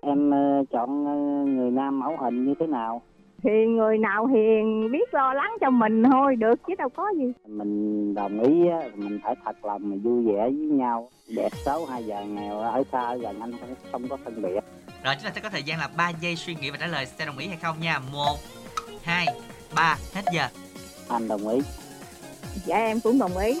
Em ờ, chọn ờ, người nam mẫu hình như thế nào? thì người nào hiền biết lo lắng cho mình thôi được chứ đâu có gì Mình đồng ý á, mình phải thật lòng mà vui vẻ với nhau. Đẹp xấu hay già nghèo ở xa gần anh không, không có phân biệt. Rồi chúng ta sẽ có thời gian là 3 giây suy nghĩ và trả lời sẽ đồng ý hay không nha. 1 2 3 hết giờ. Anh đồng ý. dạ em cũng đồng ý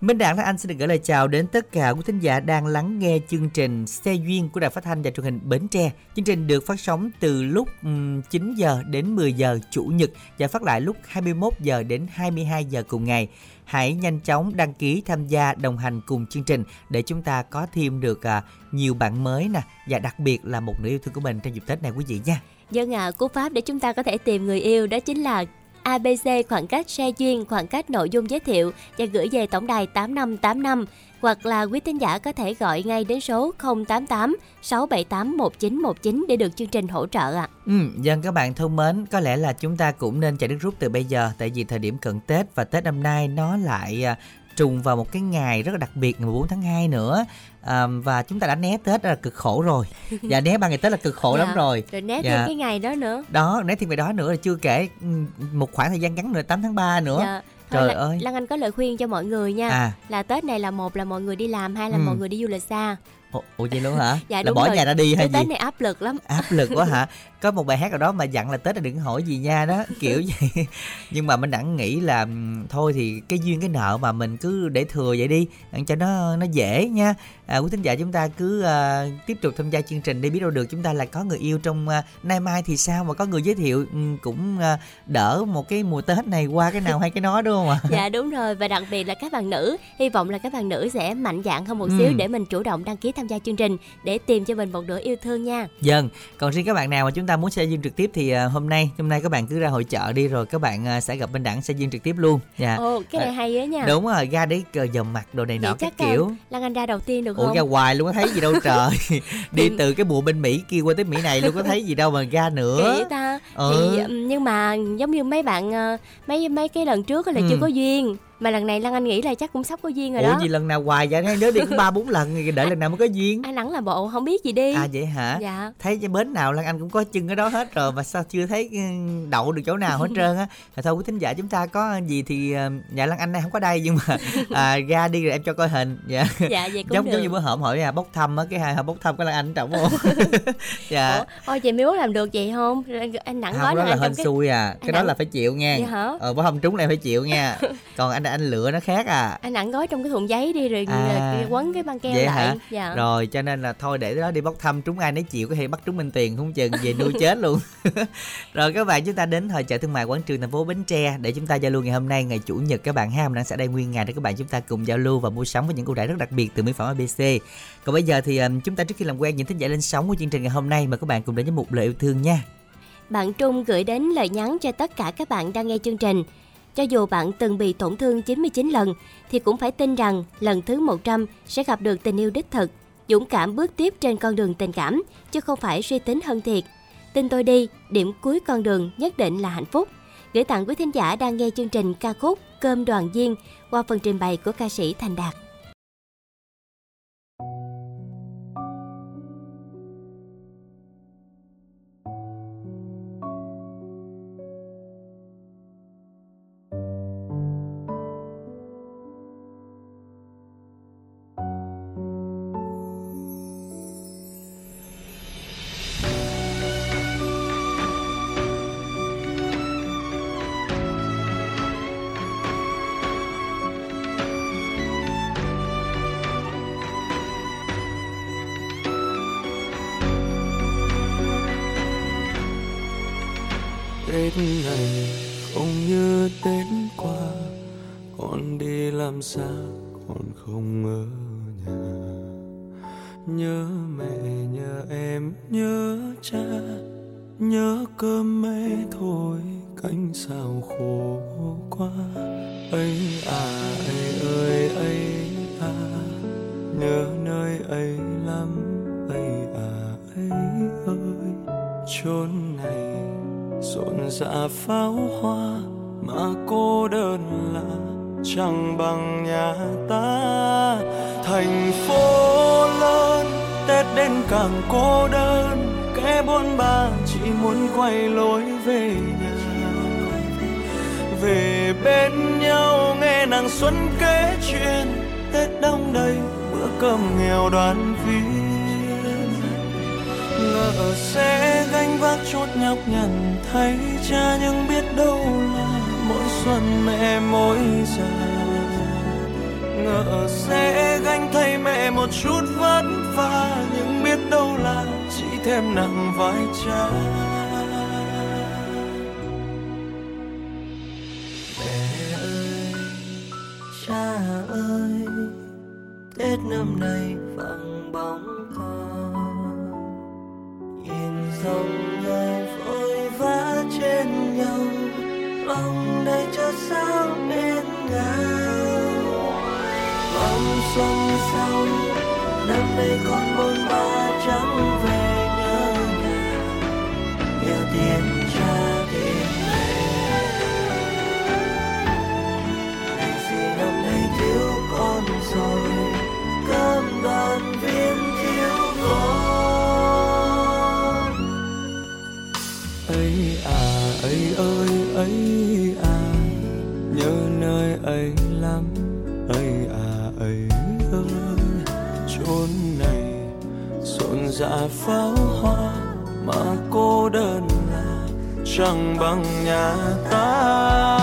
Minh Đảng và Anh xin được gửi lời chào đến tất cả quý thính giả đang lắng nghe chương trình Xe duyên của Đài Phát thanh và Truyền hình Bến Tre. Chương trình được phát sóng từ lúc 9 giờ đến 10 giờ chủ nhật và phát lại lúc 21 giờ đến 22 giờ cùng ngày. Hãy nhanh chóng đăng ký tham gia đồng hành cùng chương trình để chúng ta có thêm được à, nhiều bạn mới nè và đặc biệt là một nửa yêu thương của mình trong dịp Tết này quý vị nha. Dân ạ, cú pháp để chúng ta có thể tìm người yêu đó chính là ABC khoảng cách xe duyên, khoảng cách nội dung giới thiệu và gửi về tổng đài 8585 hoặc là quý tín giả có thể gọi ngay đến số 088 678 1919 để được chương trình hỗ trợ ạ. Ừ, dân các bạn thân mến, có lẽ là chúng ta cũng nên chạy nước rút từ bây giờ tại vì thời điểm cận Tết và Tết năm nay nó lại à, trùng vào một cái ngày rất là đặc biệt ngày 14 tháng 2 nữa à, và chúng ta đã né Tết là cực khổ rồi và né ba ngày Tết là cực khổ Dạ, lắm rồi Rồi né Dạ. thêm cái ngày đó nữa. đó né thêm về đó nữa là chưa kể ừ, một khoảng thời gian ngắn nữa 8 tháng 3 nữa Dạ. Thôi Trời Lan- ơi. Lan Anh có lời khuyên cho mọi người nha. à Là Tết này là một là mọi người đi làm, hai là Ừ. mọi người đi du lịch xa. ủa, ủa vậy luôn hả Dạ, là bỏ rồi. nhà ra đi hay Cái gì Tết này áp lực lắm. áp lực quá hả có một bài hát nào đó mà dặn là tết là đừng hỏi gì nha đó kiểu vậy. Nhưng mà mình đẳng nghĩ là ừm, thôi thì cái duyên cái nợ mà mình cứ để thừa vậy đi cho nó nó dễ nha. À, quý thính giả chúng ta cứ à, tiếp tục tham gia chương trình đi biết đâu được. Chúng ta là có người yêu trong à, nay mai thì sao? Mà có người giới thiệu ừm, cũng à, đỡ một cái mùa tết này qua cái nào hay cái nó đúng không ạ? Dạ đúng rồi. Và đặc biệt là các bạn nữ hy vọng là các bạn nữ sẽ mạnh dạn hơn một xíu Ừ. để mình chủ động đăng ký tham gia chương trình để tìm cho mình một nửa yêu thương nha. Dân, còn riêng các bạn nào mà chúng ta muốn xe duyên trực tiếp thì à, hôm nay hôm nay các bạn cứ ra hội chợ đi rồi các bạn à, sẽ gặp bên đẳng xe duyên trực tiếp luôn. Dạ. ồ cái này À, hay á nha Đúng rồi, ra đấy dòng mặt đồ này nọ chắc kiểu. Lan Anh ra đầu tiên được Ủa không ra hoài luôn có thấy gì đâu trời. đi từ cái mùa bên Mỹ kia qua tới Mỹ này luôn có thấy gì đâu mà ra nữa. vậy ta Ừ. thì nhưng mà giống như mấy bạn ờ, mấy mấy cái lần trước là Ừ. chưa có duyên mà lần này Lan Anh nghĩ là chắc cũng sắp có duyên rồi Ủa đó. gì lần nào hoài vậy? Nhớ đi cũng ba bốn lần thì đợi lần nào mới có duyên. anh hẳn là bộ không biết gì đi. À vậy hả? dạ. Thấy cái bến nào Lan Anh cũng có chân ở đó hết rồi mà sao chưa thấy ừ, đậu được chỗ nào hết trơn á. Thôi quý thính giả chúng ta có gì thì ờ, nhà Lan Anh này không có đây nhưng mà à, ra đi rồi em cho coi hình. Dạ. Dạ vậy cũng giống được. giống như bữa hổm hỏi à, bốc thăm á cái hai bốc thăm cái Lan Anh trọng không dạ. Ủa, thôi chị miếu làm được vậy không? Anh nặng không đó là hên trong cái xui à. cái anh đó là phải chịu nha. Vậy hả? ờ bữa không trúng này phải chịu nha. Còn anh anh lựa nó khác à. Anh nặng gói trong cái thùng giấy đi rồi À, ờ, quấn cái băng keo vậy lại. hả? dạ. Rồi cho nên là thôi để đó đi bốc thăm trúng ai nấy chịu có thể bắt trúng minh tiền không chừng về nuôi chết luôn. Rồi các bạn chúng ta đến hội chợ thương mại quảng trường thành phố bến tre để chúng ta giao lưu ngày hôm nay. Ngày chủ nhật các bạn ha mình đang sẽ đây nguyên ngày để các bạn chúng ta cùng giao lưu và mua sắm với những ưu đãi rất đặc biệt từ mỹ phẩm abc còn bây giờ thì ừm, chúng ta trước khi làm quen những thính giả lên sóng của chương trình ngày hôm nay mời các bạn cùng đến với một lời yêu thương nha. Bạn Trung gửi đến lời nhắn cho tất cả các bạn đang nghe chương trình. Cho dù bạn từng bị tổn thương 99 lần, thì cũng phải tin rằng lần thứ 100 sẽ gặp được tình yêu đích thực, dũng cảm bước tiếp trên con đường tình cảm, chứ không phải suy tính hơn thiệt. Tin tôi đi, điểm cuối con đường nhất định là hạnh phúc. Gửi tặng quý thính giả đang nghe chương trình ca khúc Cơm đoàn viên qua phần trình bày của ca sĩ Thành Đạt. Đi xa còn không ở nhà Nhớ mẹ, nhớ em, nhớ cha, Nhớ cơm mẹ thôi, cánh sao khổ quá. Ấy à ấy ơi, ấy à nhớ nơi ấy lắm. Ấy à ấy ơi, chốn này rộn rã dạ pháo hoa mà cô đơn là chẳng bằng nhà ta, thành phố lớn, tết đến càng cô đơn. Kẻ buôn ba chỉ muốn quay lối về nhà. Về bên nhau nghe nàng xuân kể chuyện, tết đông đầy bữa cơm nghèo đoàn viên. Ngỡ sẽ gánh vác chút nhọc nhằn thay cha nhưng biết đâu là mỗi xuân mẹ mỗi già ngỡ sẽ gánh thay mẹ một chút vất vả nhưng biết đâu là chỉ thêm nặng vai cha. Mẹ ơi, cha ơi tết năm nay vắng bóng xuân xong năm nay con bôn ba trắng về nhớ nhà, nhớ tiền cha tiền mẹ ngày gì năm nay thiếu con rồi, cơm đoàn viên thiếu con ấy à ấy ơi, ấy dạ pháo hoa mà cô đơn là chẳng bằng nhà ta.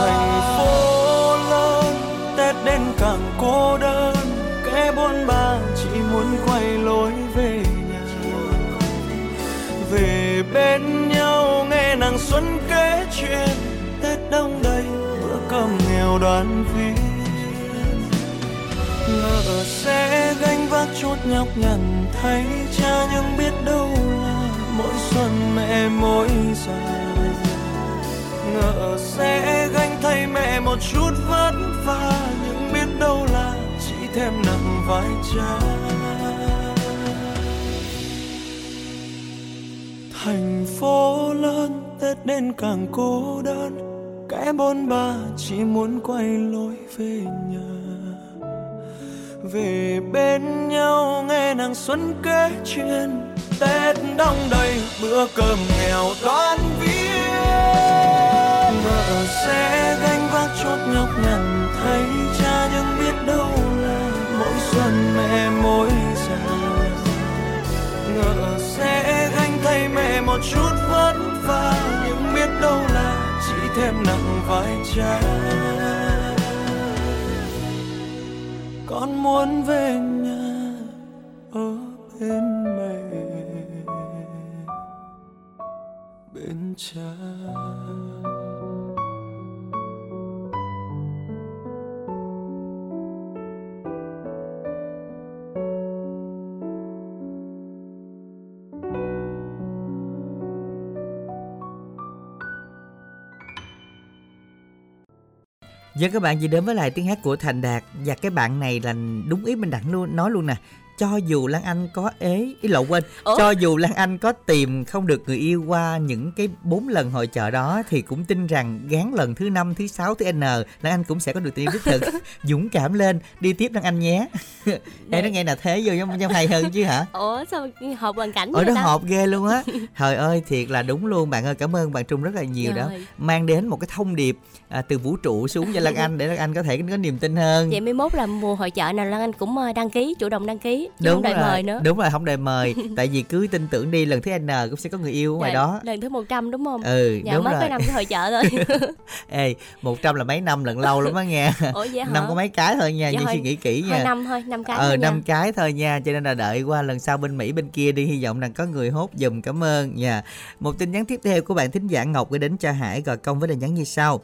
Thành phố lớn, tết đến càng cô đơn. Kẻ buôn ba chỉ muốn quay lối về nhà. Về bên nhau nghe nàng xuân kể chuyện. Tết đông đầy, bữa cơm nghèo đoàn viên. Ngỡ sẽ chút nhọc nhằn thay cha nhưng biết đâu là mỗi xuân mẹ mỗi già ngỡ sẽ gánh thay mẹ một chút vất vả, nhưng biết đâu là chỉ thêm nặng vai cha. Thành phố lớn, tết đến càng cô đơn, kẻ bôn ba chỉ muốn quay lối về nhà về bên nhau nghe nàng xuân kể chuyện, tết đông đầy, bữa cơm nghèo toan viên vợ sẽ gánh vác chốt nhọc nhằn, thấy cha nhưng biết đâu là mỗi xuân mẹ mỗi già ngỡ sẽ gánh thay mẹ một chút vất vả, nhưng biết đâu là chỉ thêm nặng vai cha con muốn về nhà ở bên mẹ. Bên cha. Dạ các bạn vừa đến với lại tiếng hát của Thành Đạt Và cái bạn này là đúng ý mình đặng luôn, nói luôn nè cho dù Lan Anh có ế ý lộ quên Ủa? cho dù Lan Anh có tìm không được người yêu qua những cái bốn lần hội chợ đó thì cũng tin rằng gán lần thứ năm thứ sáu thứ n Lan Anh cũng sẽ có được tình yêu đích thực. Dũng cảm lên đi tiếp Lan Anh nhé. Em nói nghe là thế vô trong trong hay hơn chứ hả? Ủa sao hợp hoàn cảnh ở đó ta? họp ghê luôn á. Trời ơi thiệt là đúng luôn bạn ơi cảm ơn bạn Trung rất là nhiều đó. Rồi. mang đến một cái thông điệp à, từ vũ trụ xuống cho Lan Anh để Lan Anh có thể có niềm tin hơn. Vậy mai mốt là mùa hội chợ nào Lan Anh cũng ờ, đăng ký chủ động đăng ký Chứ không rồi mời nữa. đúng rồi không đợi mời. Tại vì cứ tin tưởng đi lần thứ n cũng sẽ có người yêu ở ngoài Dạ, đó. lần thứ 100 đúng không? Ừ dạ đúng mới rồi. có năm cái hội chợ thôi. Ê một trăm là mấy năm lần lâu lắm á nghe ủa vậy hả năm có mấy cái thôi nha Dạ như thôi- suy nghĩ kỹ nha. năm thôi năm cái ờ thôi nha. năm cái thôi nha cho nên là đợi qua lần sau bên mỹ bên kia đi hy vọng rằng có người hốt dùm cảm ơn nha. Một tin nhắn tiếp theo của bạn thính giả ngọc gửi đến cho hải gò công với lời nhắn như sau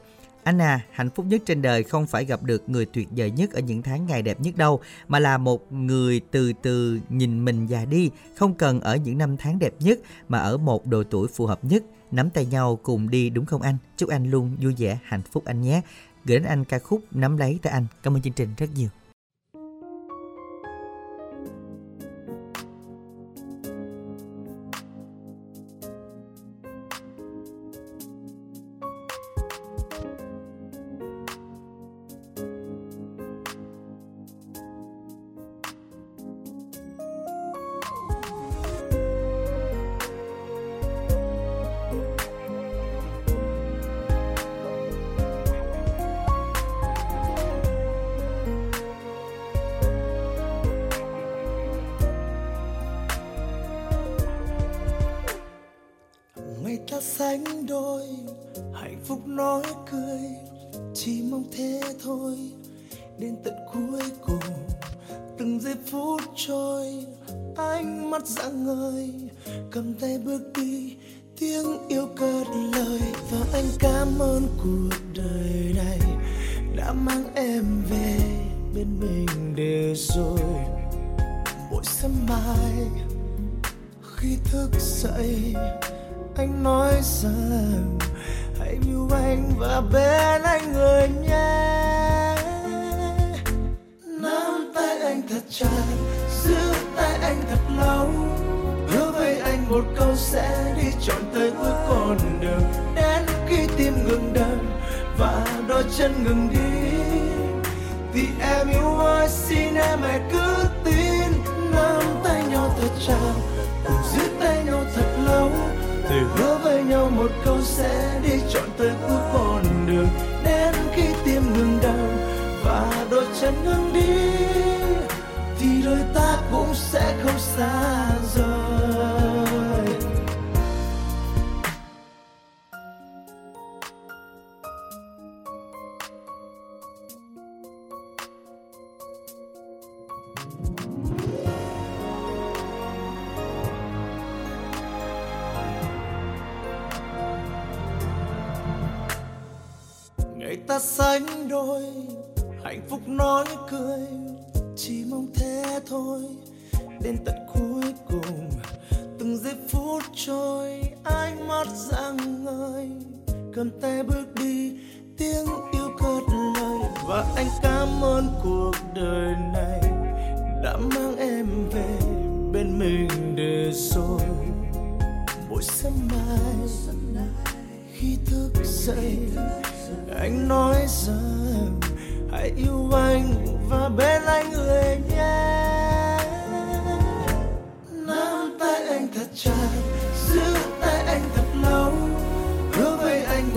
Anna hạnh phúc nhất trên đời không phải gặp được người tuyệt vời nhất ở những tháng ngày đẹp nhất đâu, mà là một người từ từ nhìn mình già đi, không cần ở những năm tháng đẹp nhất, mà ở một độ tuổi phù hợp nhất. Nắm tay nhau cùng đi đúng không anh? Chúc anh luôn vui vẻ, hạnh phúc anh nhé. Gửi đến anh ca khúc Nắm lấy tay anh. Cảm ơn chương trình rất nhiều. Tay bước đi, tiếng yêu cất lời và anh cảm ơn cuộc đời này đã mang em về bên mình để rồi mỗi sớm mai khi thức dậy, anh nói rằng hãy yêu anh và bên anh người nhé. Nắm tay anh thật chặt, giữ tay anh thật lâu sẽ đi trọn tới cuối con đường. Đến khi tim ngừng đập và đôi chân ngừng đi thì em yêu ơi xin em hãy cứ tin. Nắm tay nhau thật chặt, cùng giữ tay nhau thật lâu. Thề hứa với nhau một câu sẽ đi trọn tới cuối con đường. Đến khi tim ngừng đau và đôi chân ngừng đi, thì đôi ta cũng sẽ không xa rời. Nói cười chỉ mong thế thôi. Đến tận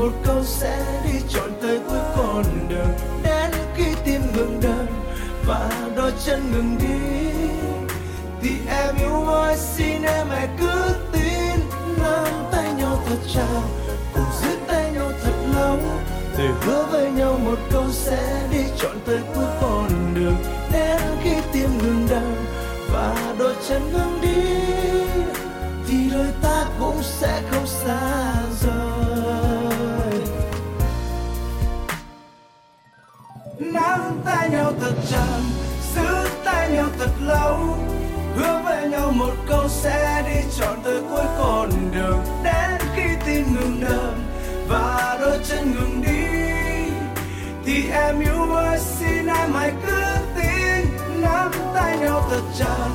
một câu sẽ đi trọn tới cuối con đường. Đến khi tim ngừng đập và đôi chân ngừng đi, thì em yêu ơi, xin em hãy cứ tin nắm tay nhau thật chặt, cùng giữ tay nhau thật lâu. Để hứa với nhau một câu sẽ đi trọn tới cuối con đường. Đến khi tim ngừng đập và đôi chân ngừng đi, thì đôi ta cũng sẽ không xa. Tay nhau thật chặt giữ tay nhau thật lâu. Hứa với nhau một câu sẽ đi trọn tới cuối con đường. Đến khi tim ngừng đập và đôi chân ngừng đi, thì em yêu ơi, xin em hãy cứ tin. Nắm tay nhau thật chặt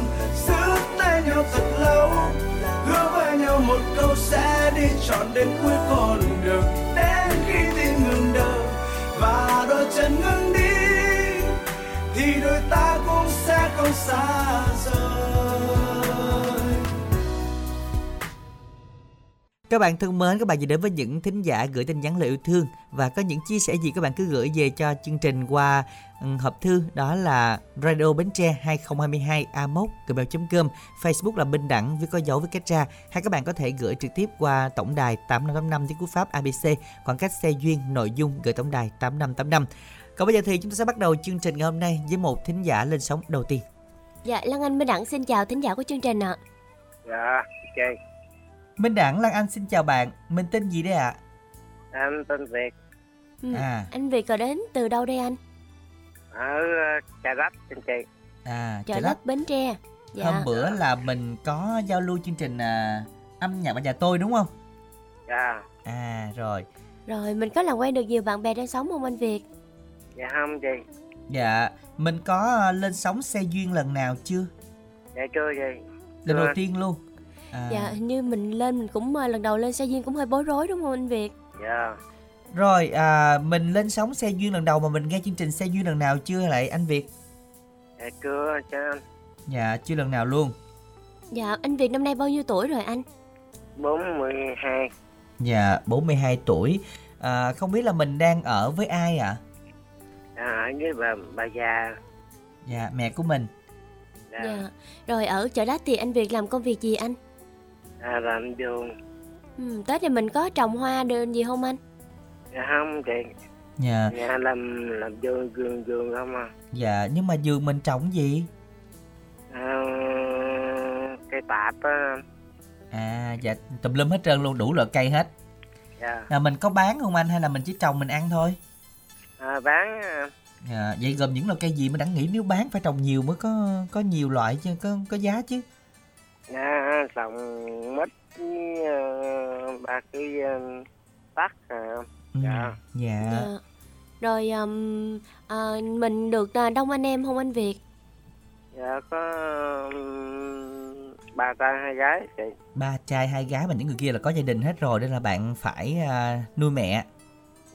giữ tay nhau thật lâu. Hứa với nhau một câu sẽ đi trọn đến cuối con đường. Đến khi tim ngừng đập và đôi chân ngừng đi thì đôi ta cũng sẽ không xa rời. Các bạn thân mến, các bạn vừa đến với những thính giả gửi tin nhắn lời yêu thương và có những chia sẻ gì các bạn cứ gửi về cho chương trình qua ừ, hộp thư đó là radio bến tre 2022 a gmail.com Facebook là bình Đẳng với có dấu với cách ra hay các bạn có thể gửi trực tiếp qua tổng đài 8585 tiếng cú pháp ABC khoảng cách xe duyên nội dung gửi tổng đài 8585 còn bây giờ thì chúng ta sẽ bắt đầu chương trình ngày hôm nay với một thính giả lên sóng đầu tiên Dạ, Lan Anh Minh Đẳng xin chào thính giả của chương trình ạ. Dạ, ok. Minh Đẳng Lan Anh xin chào bạn Mình tên gì đấy ạ Anh tên Việt Ừ. à Anh Việt có đến từ đâu đây anh? ở ờ, Trà Rách trên chị. à Chợ trời đất đất Bến Tre. Dạ. hôm bữa là mình có giao lưu chương trình à, âm nhạc ở nhà tôi đúng không Dạ, à rồi Rồi mình có làm quen được nhiều bạn bè đang sống không anh Việt? Dạ không chị. dạ mình có à, lên sóng xe duyên lần nào chưa Dạ chưa chị. lần đầu tiên luôn à, Dạ, hình như mình lên mình cũng ờ, lần đầu lên xe duyên cũng hơi bối rối đúng không anh Việt? Dạ, rồi à, mình lên sóng xe duyên lần đầu mà mình nghe chương trình xe duyên lần nào chưa lại anh việt dạ chưa cho anh. dạ chưa lần nào luôn Dạ, anh Việt năm nay bao nhiêu tuổi rồi anh? 42. dạ 42 tuổi à, không biết là mình đang ở với ai ạ Dạ, ở với bà, bà già. dạ mẹ của mình Dạ, Dạ. Rồi ở chợ đất thì anh Việt làm công việc gì anh? dạ làm vườn. Ừ, Tết thì mình có trồng hoa đơn gì không anh? Dạ không chị. dạ Nhà làm làm vườn vườn vườn không à. dạ nhưng mà vườn mình trồng gì À, cây tạp á. à dạ tùm lum hết trơn luôn đủ loại cây hết Dạ, à, mình có bán không anh hay là mình chỉ trồng mình ăn thôi à, bán à, dạ, vậy gồm những loại cây gì mà đẳng nghĩ nếu bán phải trồng nhiều mới có có nhiều loại chứ có có giá chứ dạ, trồng mít với ờ, ba cái uh, tắc à. Ừ, Dạ. dạ Dạ. Rồi ừm, ờ, mình được đông anh em không anh Việt? Dạ có um, ba trai hai gái chị. ba trai hai gái mà những người kia là có gia đình hết rồi nên là bạn phải à, nuôi mẹ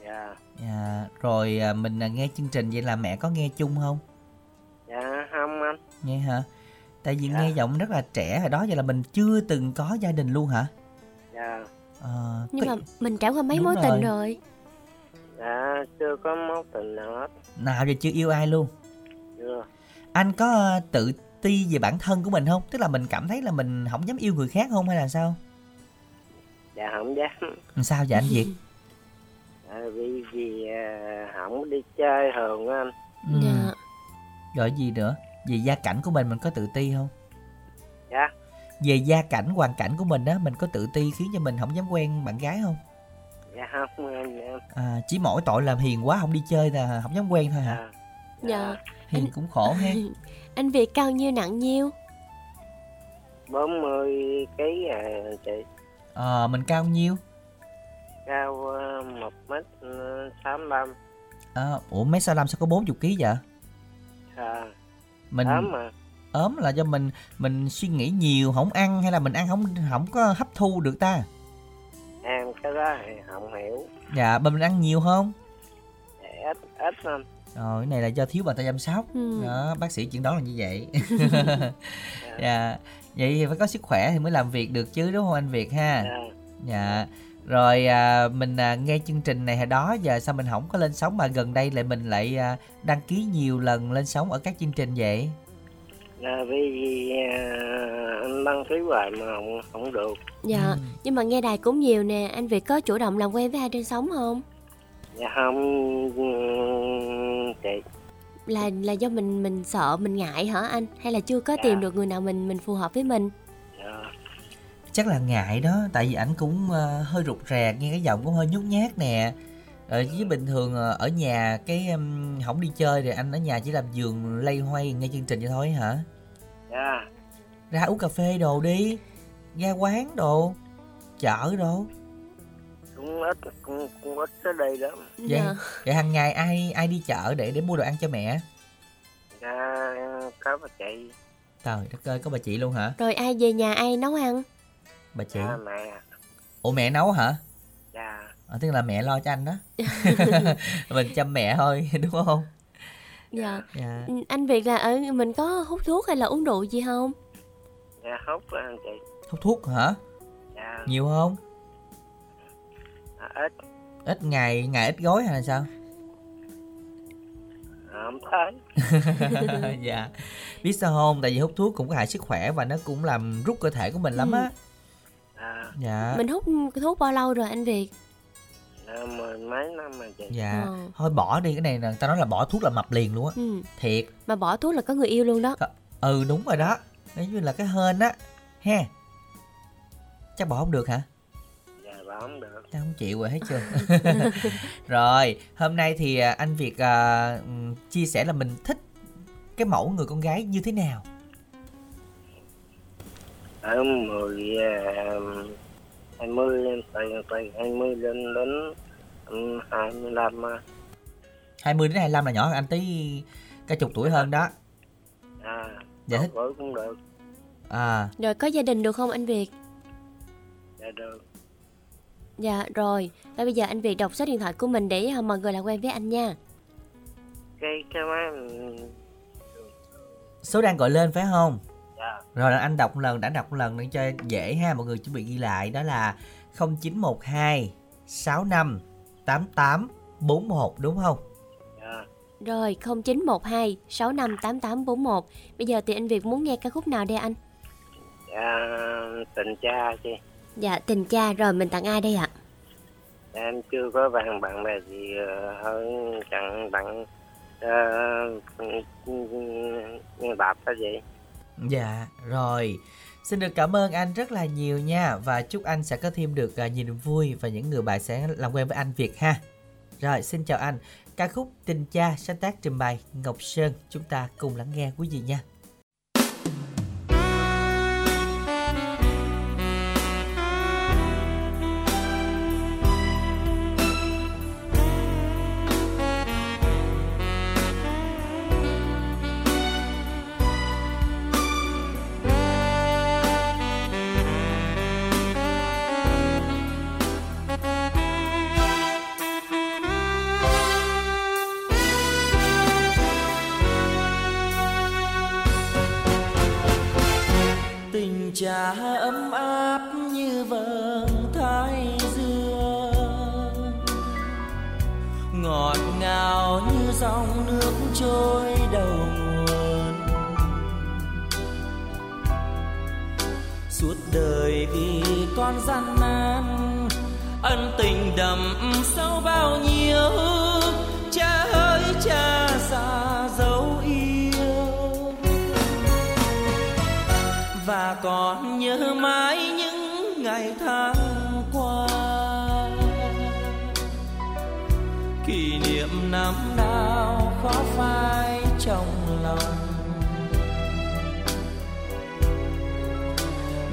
Dạ. À, rồi à, mình à, nghe chương trình vậy là mẹ có nghe chung không Dạ không anh. nghe hả tại vì Dạ. nghe giọng rất là trẻ hồi đó vậy là mình chưa từng có gia đình luôn hả Dạ. Ờ, Nhưng có- mà mình trải qua mấy Đúng mối rồi. tình rồi. Dạ chưa có mối tình nào hết. nào giờ chưa yêu ai luôn Chưa. anh có à, tự ti về bản thân của mình không tức là mình cảm thấy là mình không dám yêu người khác không hay là sao Dạ không dám. sao vậy anh việt Dạ, vì vì à, không đi chơi thường á anh. Ừ. Dạ. rồi gì nữa về gia cảnh của mình mình có tự ti không Dạ. về gia cảnh hoàn cảnh của mình á mình có tự ti khiến cho mình không dám quen bạn gái không Dạ không anh. Dạ. à, chỉ mỗi tội là hiền quá không đi chơi là không dám quen thôi hả Dạ. Dạ. hiền cũng khổ ha Anh Việt cao nhiêu nặng nhiêu? 40 ký à chị. ờ mình cao nhiêu Cao à, một mét sáu lăm. à, ủa mấy sao năm sao có 40 kg vậy À, mình ấm mà. ốm là do mình mình suy nghĩ nhiều không ăn hay là mình ăn không không có hấp thu được ta Em cái đó thì không hiểu. dạ mà mình ăn nhiều không Dạ, ít ít anh. rồi cái này là do thiếu bàn tay chăm sóc Ừ. đó bác sĩ chẩn đoán là như vậy dạ vậy thì phải có sức khỏe thì mới làm việc được chứ đúng không anh việt ha Dạ. dạ rồi à, mình à, nghe chương trình này hồi đó giờ sao mình không có lên sóng mà gần đây lại mình lại à, đăng ký nhiều lần lên sóng ở các chương trình vậy Dạ, vì à, anh đăng ký hoài mà không không được. Dạ. Ừ. Nhưng mà nghe đài cũng nhiều nè, anh Việt có chủ động làm quen với ai trên sóng không? Dạ không ừ, chị. Là là do mình mình sợ mình ngại hả anh? Hay là chưa có Dạ. tìm được người nào mình mình phù hợp với mình? Chắc là ngại đó tại vì ảnh cũng ờ, hơi rụt rè nghe cái giọng cũng hơi nhút nhát nè ờ, với bình thường ờ, ở nhà cái um, không đi chơi thì anh ở nhà chỉ làm giường lay hoay nghe chương trình vậy thôi hả Dạ. ra uống cà phê đồ đi ra quán đồ chợ đồ Cũng ít cũng, cũng ít tới đây lắm. vậy Dạ. vậy hàng ngày ai ai đi chợ để để mua đồ ăn cho mẹ Dạ có bà chị. trời đất ơi có bà chị luôn hả Rồi ai về nhà ai nấu ăn? Bà chị Dạ mẹ. ủa mẹ nấu hả Dạ. à, tức là mẹ lo cho anh đó mình chăm mẹ thôi đúng không Dạ. dạ Anh Việt là ở mình có hút thuốc hay là uống rượu gì không? Dạ hút anh chị. hút thuốc hả Dạ. nhiều không à, ít ít ngày ngày ít gói hay là sao à, không thấy dạ biết sao không tại vì hút thuốc cũng có hại sức khỏe và nó cũng làm rút cơ thể của mình lắm Ừ. à, dạ. Mình hút thuốc bao lâu rồi anh Việt? à, mười mấy năm mà chị. Dạ. Ờ. thôi bỏ đi cái này nè tao nói là bỏ thuốc là mập liền luôn á. Ừ. thiệt. Mà bỏ thuốc là có người yêu luôn đó. ừ đúng rồi đó. Giống như là cái hên á. Ha chắc bỏ không được hả? Dạ bà không được. Tao không chịu rồi hết chưa? Rồi hôm nay thì à, anh việt à, ừm, chia sẻ là mình thích cái mẫu người con gái như thế nào ở mười à, hai mươi lên từ từ hai mươi lên đến ừ, hai mươi lăm á. 20 đến 25 là nhỏ hơn anh tí cả chục tuổi hơn đó à Dạ thích. tuổi cũng được à Rồi có gia đình được không anh Việt? dạ được Dạ rồi. Và bây giờ anh Việt đọc số điện thoại của mình để ờ, mọi người làm quen với anh nha. cái cái ừ, số đang gọi lên phải không dạ rồi anh đọc một lần đã đọc một lần để cho dễ ha mọi người chuẩn bị ghi lại đó là 0912 65 88 41 đúng không dạ Rồi 0912 658841. Bây giờ thì anh Việt muốn nghe ca khúc nào đây anh? dạ tình cha chị Dạ tình cha rồi mình tặng ai đây ạ? em chưa có bạn bạn bè gì ờ, hơn chẳng bạn uh, cái gì Dạ, rồi. Xin được cảm ơn anh rất là nhiều nha và chúc anh sẽ có thêm được à, nhìn vui và những người bạn sẽ làm quen với anh Việt ha. Rồi, xin chào anh. Ca khúc Tình cha sáng tác trình bày Ngọc Sơn chúng ta cùng lắng nghe quý vị nha.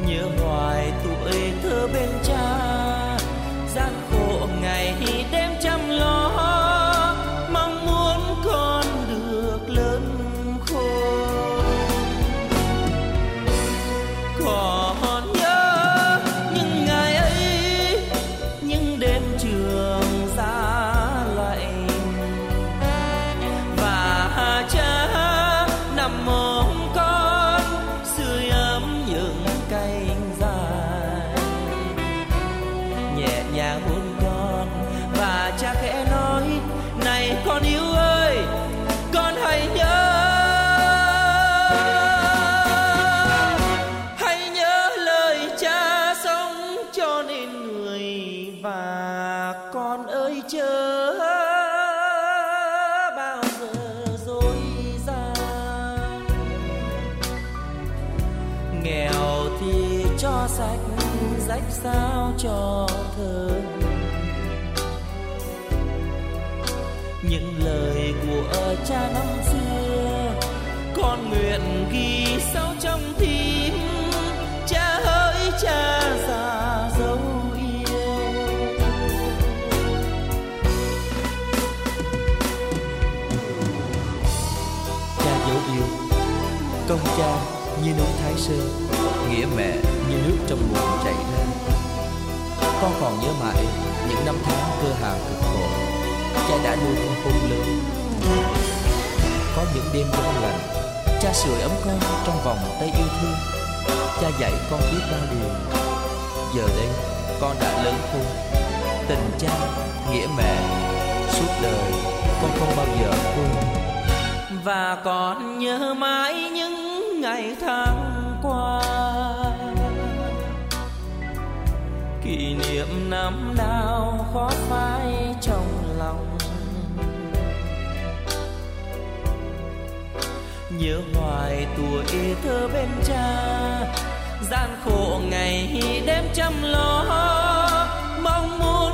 Nhớ hoài tuổi thơ bên cha năm xưa. Con nguyện ghi sâu trong tim, cha ơi, cha già dấu yêu cha dấu yêu, công cha như núi thái sơn, nghĩa mẹ như nước trong nguồn chảy ra. Con còn nhớ mãi những năm tháng cơ hàng cực khổ, cha đã nuôi con khôn lớn có những đêm đông lạnh cha sưởi ấm con trong vòng tay yêu thương. Cha dạy con biết bao điều. Giờ đây, con đã lớn khôn. Tình cha, nghĩa mẹ, suốt đời con không bao giờ quên. Và con nhớ mãi những ngày tháng qua. Kỷ niệm năm nào khó phai trong nhớ hoài tuổi thơ bên cha. Gian khổ ngày đêm chăm lo mong muốn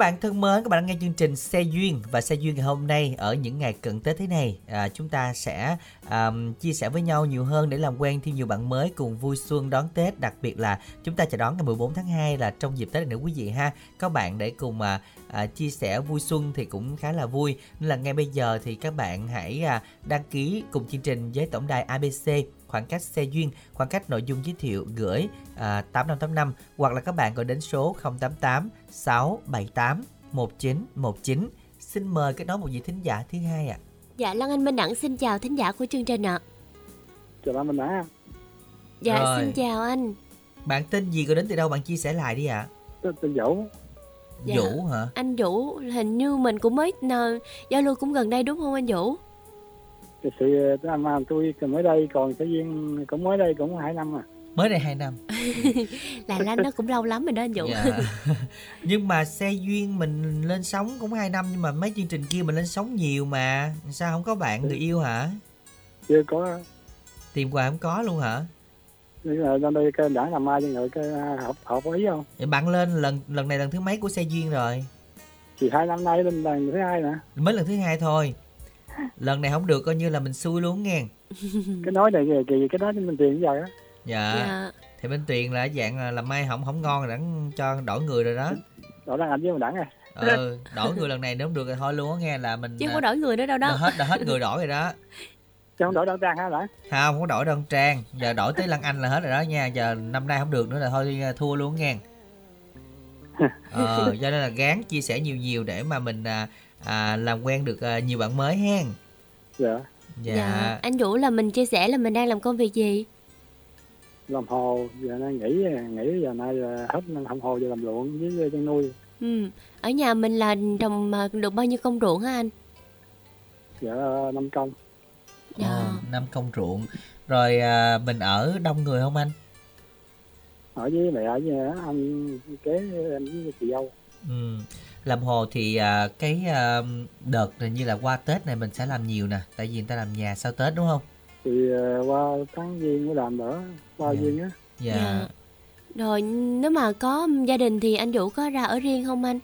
bạn thân mến, các bạn đang nghe chương trình Xe Duyên và Xe Duyên ngày hôm nay ở những ngày cận Tết thế này. À, chúng ta sẽ à, chia sẻ với nhau nhiều hơn để làm quen thêm nhiều bạn mới cùng vui xuân đón Tết. Đặc biệt là chúng ta chào đón ngày 14 tháng 2 là trong dịp Tết này nữa quý vị ha. Các bạn để cùng à, à, chia sẻ vui xuân thì cũng khá là vui. Nên là ngay bây giờ thì các bạn hãy à, đăng ký cùng chương trình với tổng đài ABC khoảng cách xe duyên khoảng cách nội dung giới thiệu gửi à, 8585 hoặc là các bạn gọi đến số 088 678 1919 xin mời kết nối một vị thính giả thứ hai ạ Dạ Lan Anh Minh Đẳng xin chào thính giả của chương trình ạ. chào bạn mình đã Dạ Rồi. xin chào anh. bạn tên gì gọi đến từ đâu bạn chia sẻ lại đi ạ tên, tên Vũ Dạ. Vũ hả Anh Vũ hình như mình cũng mới nờ, giao lưu cũng gần đây đúng không anh Vũ? Thực sự mà tôi mới đây còn sẽ viên cũng mới đây cũng hai năm à. Mới đây 2 năm. Là Lan nó cũng lâu lắm rồi đó anh Vũ. Dạ. nhưng mà xe duyên mình lên sóng cũng 2 năm nhưng mà mấy chương trình kia mình lên sóng nhiều mà. Sao không có bạn người yêu hả? Chưa có. Tìm hoài không có luôn hả? Nhưng mà lên đây cái đã làm mai cho người cái học học ý không? Vậy bạn lên lần lần này lần thứ mấy của xe duyên rồi? Thì hai năm nay lên lần thứ hai nè. Mới lần thứ hai thôi lần này không được coi như là mình xui luôn nghe. Cái nói này kỳ kỳ cái đó mình tiền giờ á. Dạ. Dạ. thì bên tiền là dạng là làm mai không không ngon rồi đặng cho đổi người rồi đó. Đó đang làm với mình đẳng à. Ừ đổi người lần này nếu không được thì thôi luôn á nghe là mình Chứ không có à, đổi người nữa đâu đã đó. hết đã hết người đổi rồi đó. Chứ không đổi đâu trang hả đẳng không không có đổi đơn trang. Giờ đổi tới lăng anh là hết rồi đó nha giờ năm nay không được nữa là thôi à, thua luôn nghe. Ờ cho nên là gán chia sẻ nhiều nhiều để mà mình à, à, làm quen được à, nhiều bạn mới hen dạ dạ, Anh Vũ là mình chia sẻ là mình đang làm công việc gì? làm hồ giờ nay nghỉ nghỉ giờ nay là hết làm hồ giờ làm ruộng với chăn nuôi Ừ. Ở nhà mình là trồng à, được bao nhiêu công ruộng hả anh? dạ năm công Dạ. Ờ, năm công ruộng rồi à, mình ở đông người không anh ở với mẹ ở với anh kế em với chị dâu ừ. Làm hồ thì à, cái à, đợt này như là qua tết này mình sẽ làm nhiều nè tại vì người ta làm nhà sau tết đúng không? Thì ờ, qua tháng giêng mới làm nữa qua Dạ. giêng á. Dạ, Dạ. Rồi nếu mà có gia đình thì anh Vũ có ra ở riêng không anh?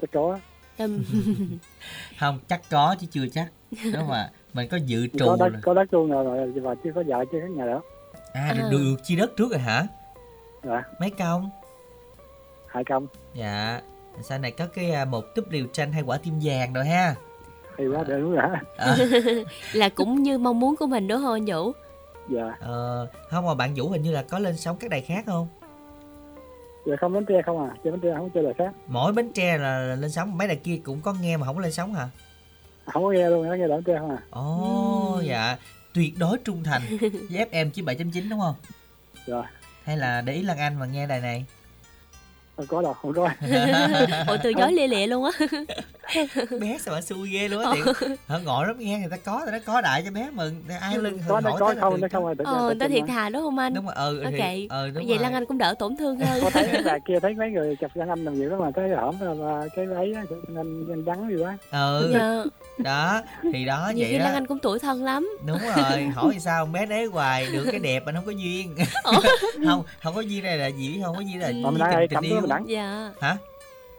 chắc có. Không chắc có chứ chưa chắc. Đúng mà mình có dự trù có đất rồi. có đất luôn rồi, rồi và chưa có vợ chưa có nhà nữa à được, À. được, được chia đất trước rồi hả? Dạ. Mấy công? Hai công. Dạ sau này có cái à, một túp liều tranh hay quả tim vàng rồi ha. Hay quá đúng rồi à, là cũng như mong muốn của mình đúng không anh Vũ? dạ. Ờ, không mà bạn vũ hình như là có lên sóng các đài khác không? Dạ không bánh tre không à. Chơi bánh tre không chơi là khác. Mỗi bánh tre là, lên sóng mấy đài kia cũng có nghe mà không có lên sóng hả? Không có nghe luôn nó nghe bánh tre không à? Ồ dạ. Tuyệt đối trung thành. Với FM 97.9 đúng không? Rồi hay là để ý Lan Anh mà nghe đài này có đâu không có Ủa từ chối lia lịa luôn á. bé sao mà xui ghê luôn á thiệt hở ngồi lắm nghe người ta có người ta có đại cho bé mừng ai lưng có nó có là không nó không ai tự Ờ, người ta thiệt thà đúng không anh? đúng rồi ừ Ok. thì, ừ đúng Vậy. Lan Anh cũng đỡ tổn thương hơn. có thấy bà kia thấy mấy người chụp răng anh làm nhiều lắm mà thấy hổm là cái ấy á, nên nên đắng gì quá ừ Dạ. đó thì đó Nhiều vậy khi đó Lan Anh cũng tuổi thân lắm. đúng rồi hỏi sao bé đấy hoài được cái đẹp mà không có duyên không không có duyên này là gì không có duyên là Ừ. tình, yêu mình đắng Dạ. hả?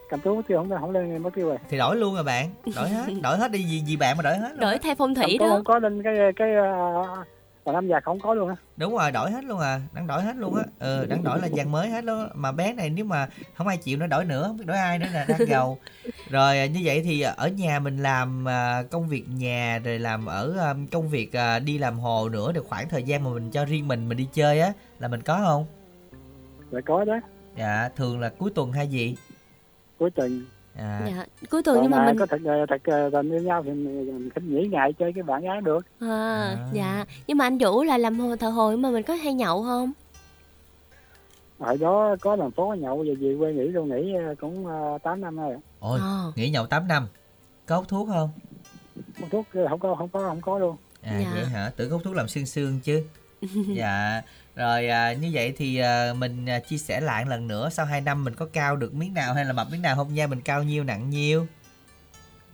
Cầm túi tiêu không không lên mất tiêu rồi. Thì đổi luôn rồi bạn. Đổi hết đổi hết đi gì gì bạn mà đổi hết luôn Đổi thay phong thủy đó. không có lên cái cái uh, và năm già không có luôn á. Đúng rồi đổi hết luôn à đang đổi hết luôn á. Ừ đang đổi là dàn mới hết luôn mà bé này nếu mà không ai chịu nó đổi nữa không biết đổi ai nữa là đang giàu. Rồi à, như vậy thì ở nhà mình làm à, công việc nhà rồi làm ở à, công việc đi làm hồ nữa được khoảng thời gian mà mình cho riêng mình mình đi chơi á là mình có không? Rồi có đó dạ thường là cuối tuần hay gì cuối tuần à Dạ. Cuối tuần nhưng mà Còn mình có thật thật ờ, tình yêu nhau thì mình thích nghỉ ngày chơi cái bạn gái được à, À. dạ. Nhưng mà anh Vũ là làm hồ- thợ hồ mà mình có hay nhậu không? hồi đó có thành phố nhậu về về quê nghỉ luôn nghỉ ờ, cũng uh, 8 năm rồi ôi Ờ. nghỉ nhậu 8 năm có hút thuốc không Hút thuốc ờ, không có không có không có luôn à Dạ. vậy hả tưởng hút thuốc làm xương xương chứ dạ rồi à, như vậy thì à, mình à, chia sẻ lại lần nữa sau 2 năm mình có cao được miếng nào hay là mập miếng nào không nha mình cao nhiêu nặng nhiêu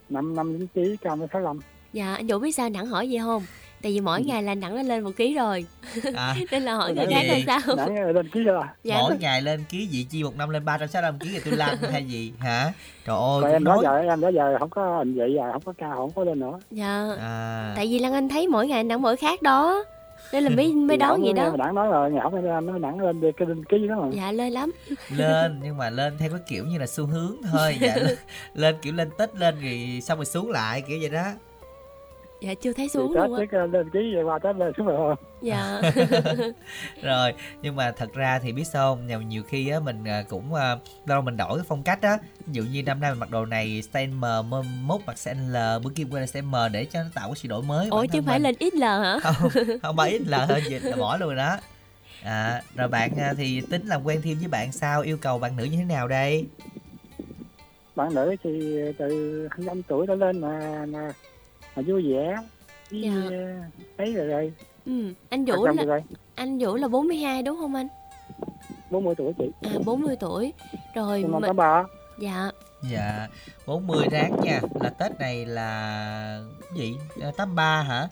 năm năm chín ký cao tới sáu lăm Dạ, anh Vũ biết sao nặng hỏi gì không? Tại vì mỗi ngày là nặng nó lên một ký rồi. à, Nên là hỏi người vậy khác là sao? nãy lên ký rồi Dạ. mỗi ngày lên ký vị chi một năm lên 365 ký thì tôi lăn hay gì hả trời ơi còn em đó nói giờ em đó giờ không có hình vậy giờ không có cao không có lên nữa Dạ. à, Tại vì Lan Anh thấy mỗi ngày nặng mỗi khác đó. Nên là mới mới không, vậy đó. mà đặng nói rồi ngày không em nó nặng lên đi cái lên ký đó mà Dạ lên lắm. lên nhưng mà lên theo cái kiểu như là xu hướng thôi dạ, lên, lên kiểu lên tết lên rồi xong rồi xuống lại kiểu vậy đó Dạ chưa thấy xuống luôn á. lên ký rồi qua tết lên xuống rồi Dạ. rồi nhưng mà thật ra thì biết sao không nhiều, nhiều khi á mình à, cũng à, đâu mình đổi cái phong cách á ví dụ như năm nay mình mặc đồ này style M mốt mặc size L bữa kia qua là size M để cho nó tạo cái sự đổi mới Ủa chứ phải mình. lên XL hả? không không ba ít L hơn vậy là bỏ luôn rồi đó à, rồi bạn à, thì tính làm quen thêm với bạn sao yêu cầu bạn nữ như thế nào đây bạn nữ thì từ 25 tuổi trở lên mà mà, mà vui vẻ. Với Dạ. ờ, ấy rồi rồi. Ừ, anh Vũ là rồi anh Vũ là 42 đúng không anh? 40 tuổi chị. À 40 tuổi. Rồi mà mình- có bà dạ. Dạ 40 ráng nha. Là tết này là gì? À, 83 hả?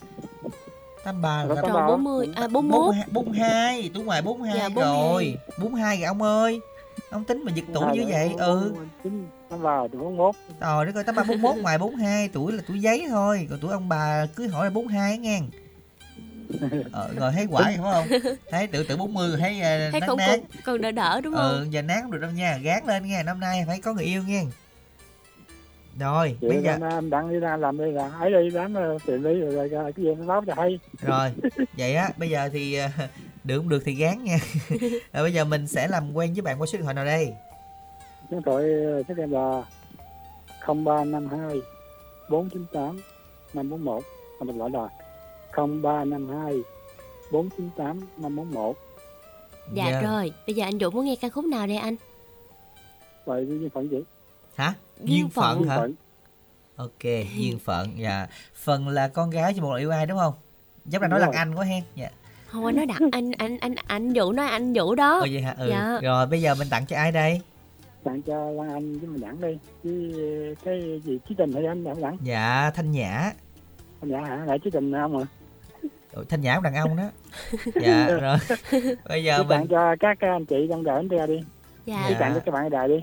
83 là ba. 40 à 41. 42, 42 tuổi ngoài 42 Dạ, 42. rồi. 42 rồi ông ơi. Ông tính mà giật tuổi như vậy ừ vào thì 41 rồi nó coi 83 41 ngoài 42 tuổi là tuổi giấy thôi. Còn tuổi ông bà cưới hỏi là 42 nghe. Ờ, rồi thấy quả phải không? Thấy tự tự 40 rồi thấy uh, Thấy nát còn nát. còn, còn đỡ đỡ đúng không? ừ giờ nát không được đâu nha gán lên nha năm nay phải có người yêu nha rồi vậy bây giờ em đặng đi ra làm đi là ấy đi đám ờ, tiền đi rồi cái gì nó báo cho hay. Rồi vậy á bây giờ thì ờ, được không được thì gán nha. Rồi bây giờ mình sẽ làm quen với bạn qua số điện thoại nào đây chúng tôi chắc em là 0352 498 541 mà mình gọi là 0352 498 541 Dạ rồi, bây giờ anh Vũ muốn nghe ca khúc nào đây anh? vậy duyên phận gì? Hả? Duyên phận phận. hả? Phận. Ok duyên phận dạ. Phần là con gái cho một lời yêu ai đúng không? Giống là nói là rồi. anh quá hen. Dạ. Không anh nói đặt anh anh anh anh Vũ nói anh Vũ đó. ừ vậy hả? Ừ. Dạ. rồi bây giờ mình tặng cho ai đây tặng cho Lan Anh với mình đẳng đi. Với cái gì chí tình hay anh đẳng đẳng? Dạ thanh nhã. Anh dạ hả? Lại chí tình không à? Ừ, thanh nhã của đàn ông đó. Dạ rồi. Bây giờ Chứ tặng mình cho các anh chị đang đợi anh ra đi. Dạ. Chứ tặng cho các bạn ở đài đi.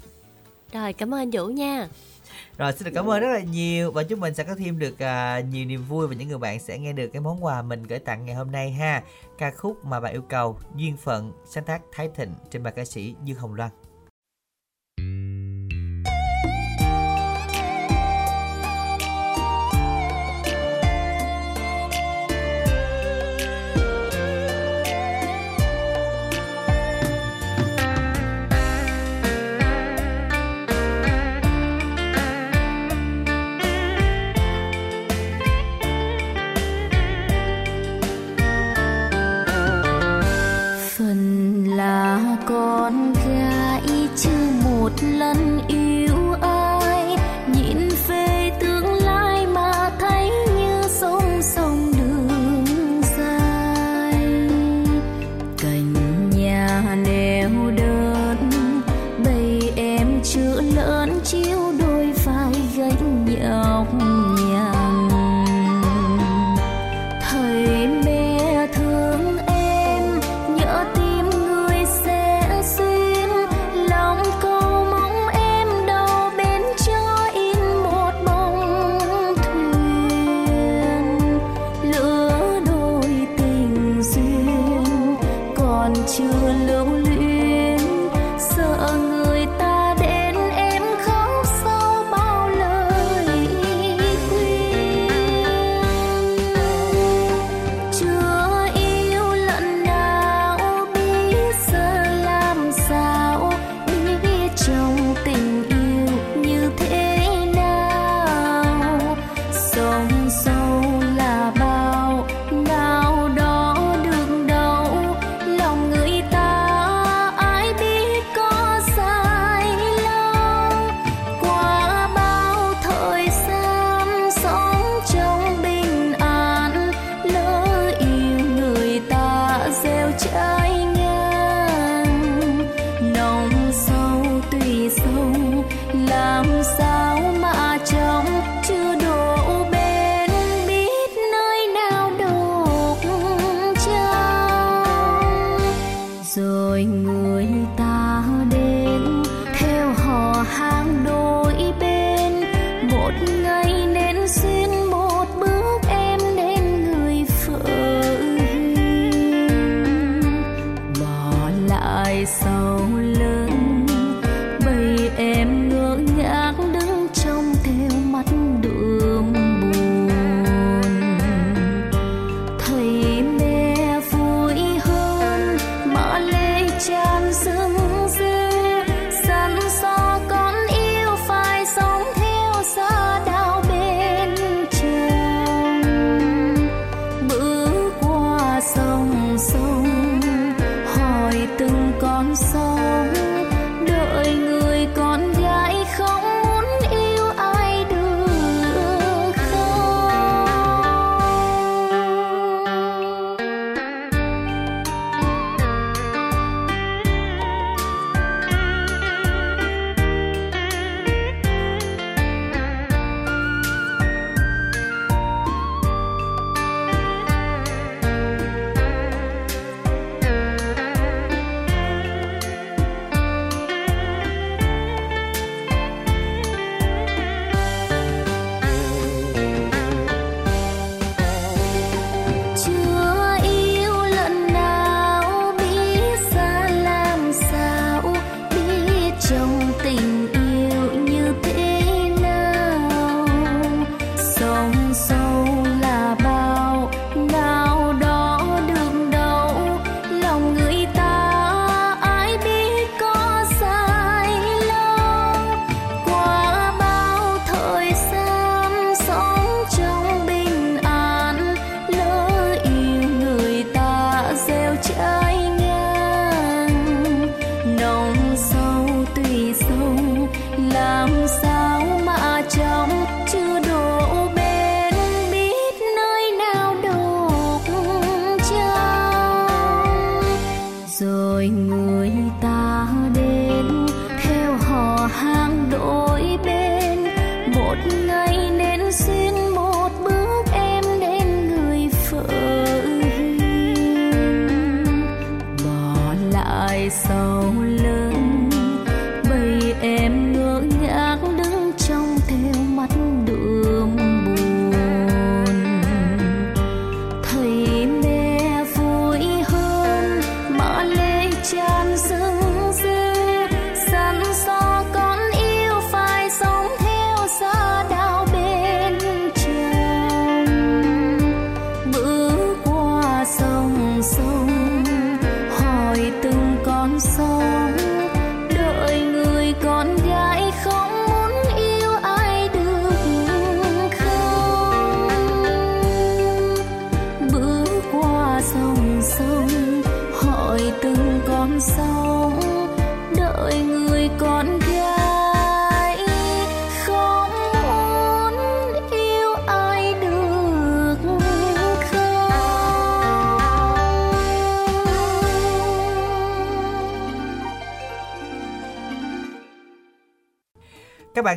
Rồi cảm ơn anh Vũ nha. rồi xin được cảm ơn rất là nhiều. Và chúc mình sẽ có thêm được à, nhiều niềm vui và những người bạn sẽ nghe được cái món quà mình gửi tặng ngày hôm nay ha. Ca khúc mà bạn yêu cầu duyên phận sáng tác thái thịnh trên bài ca sĩ dương hồng loan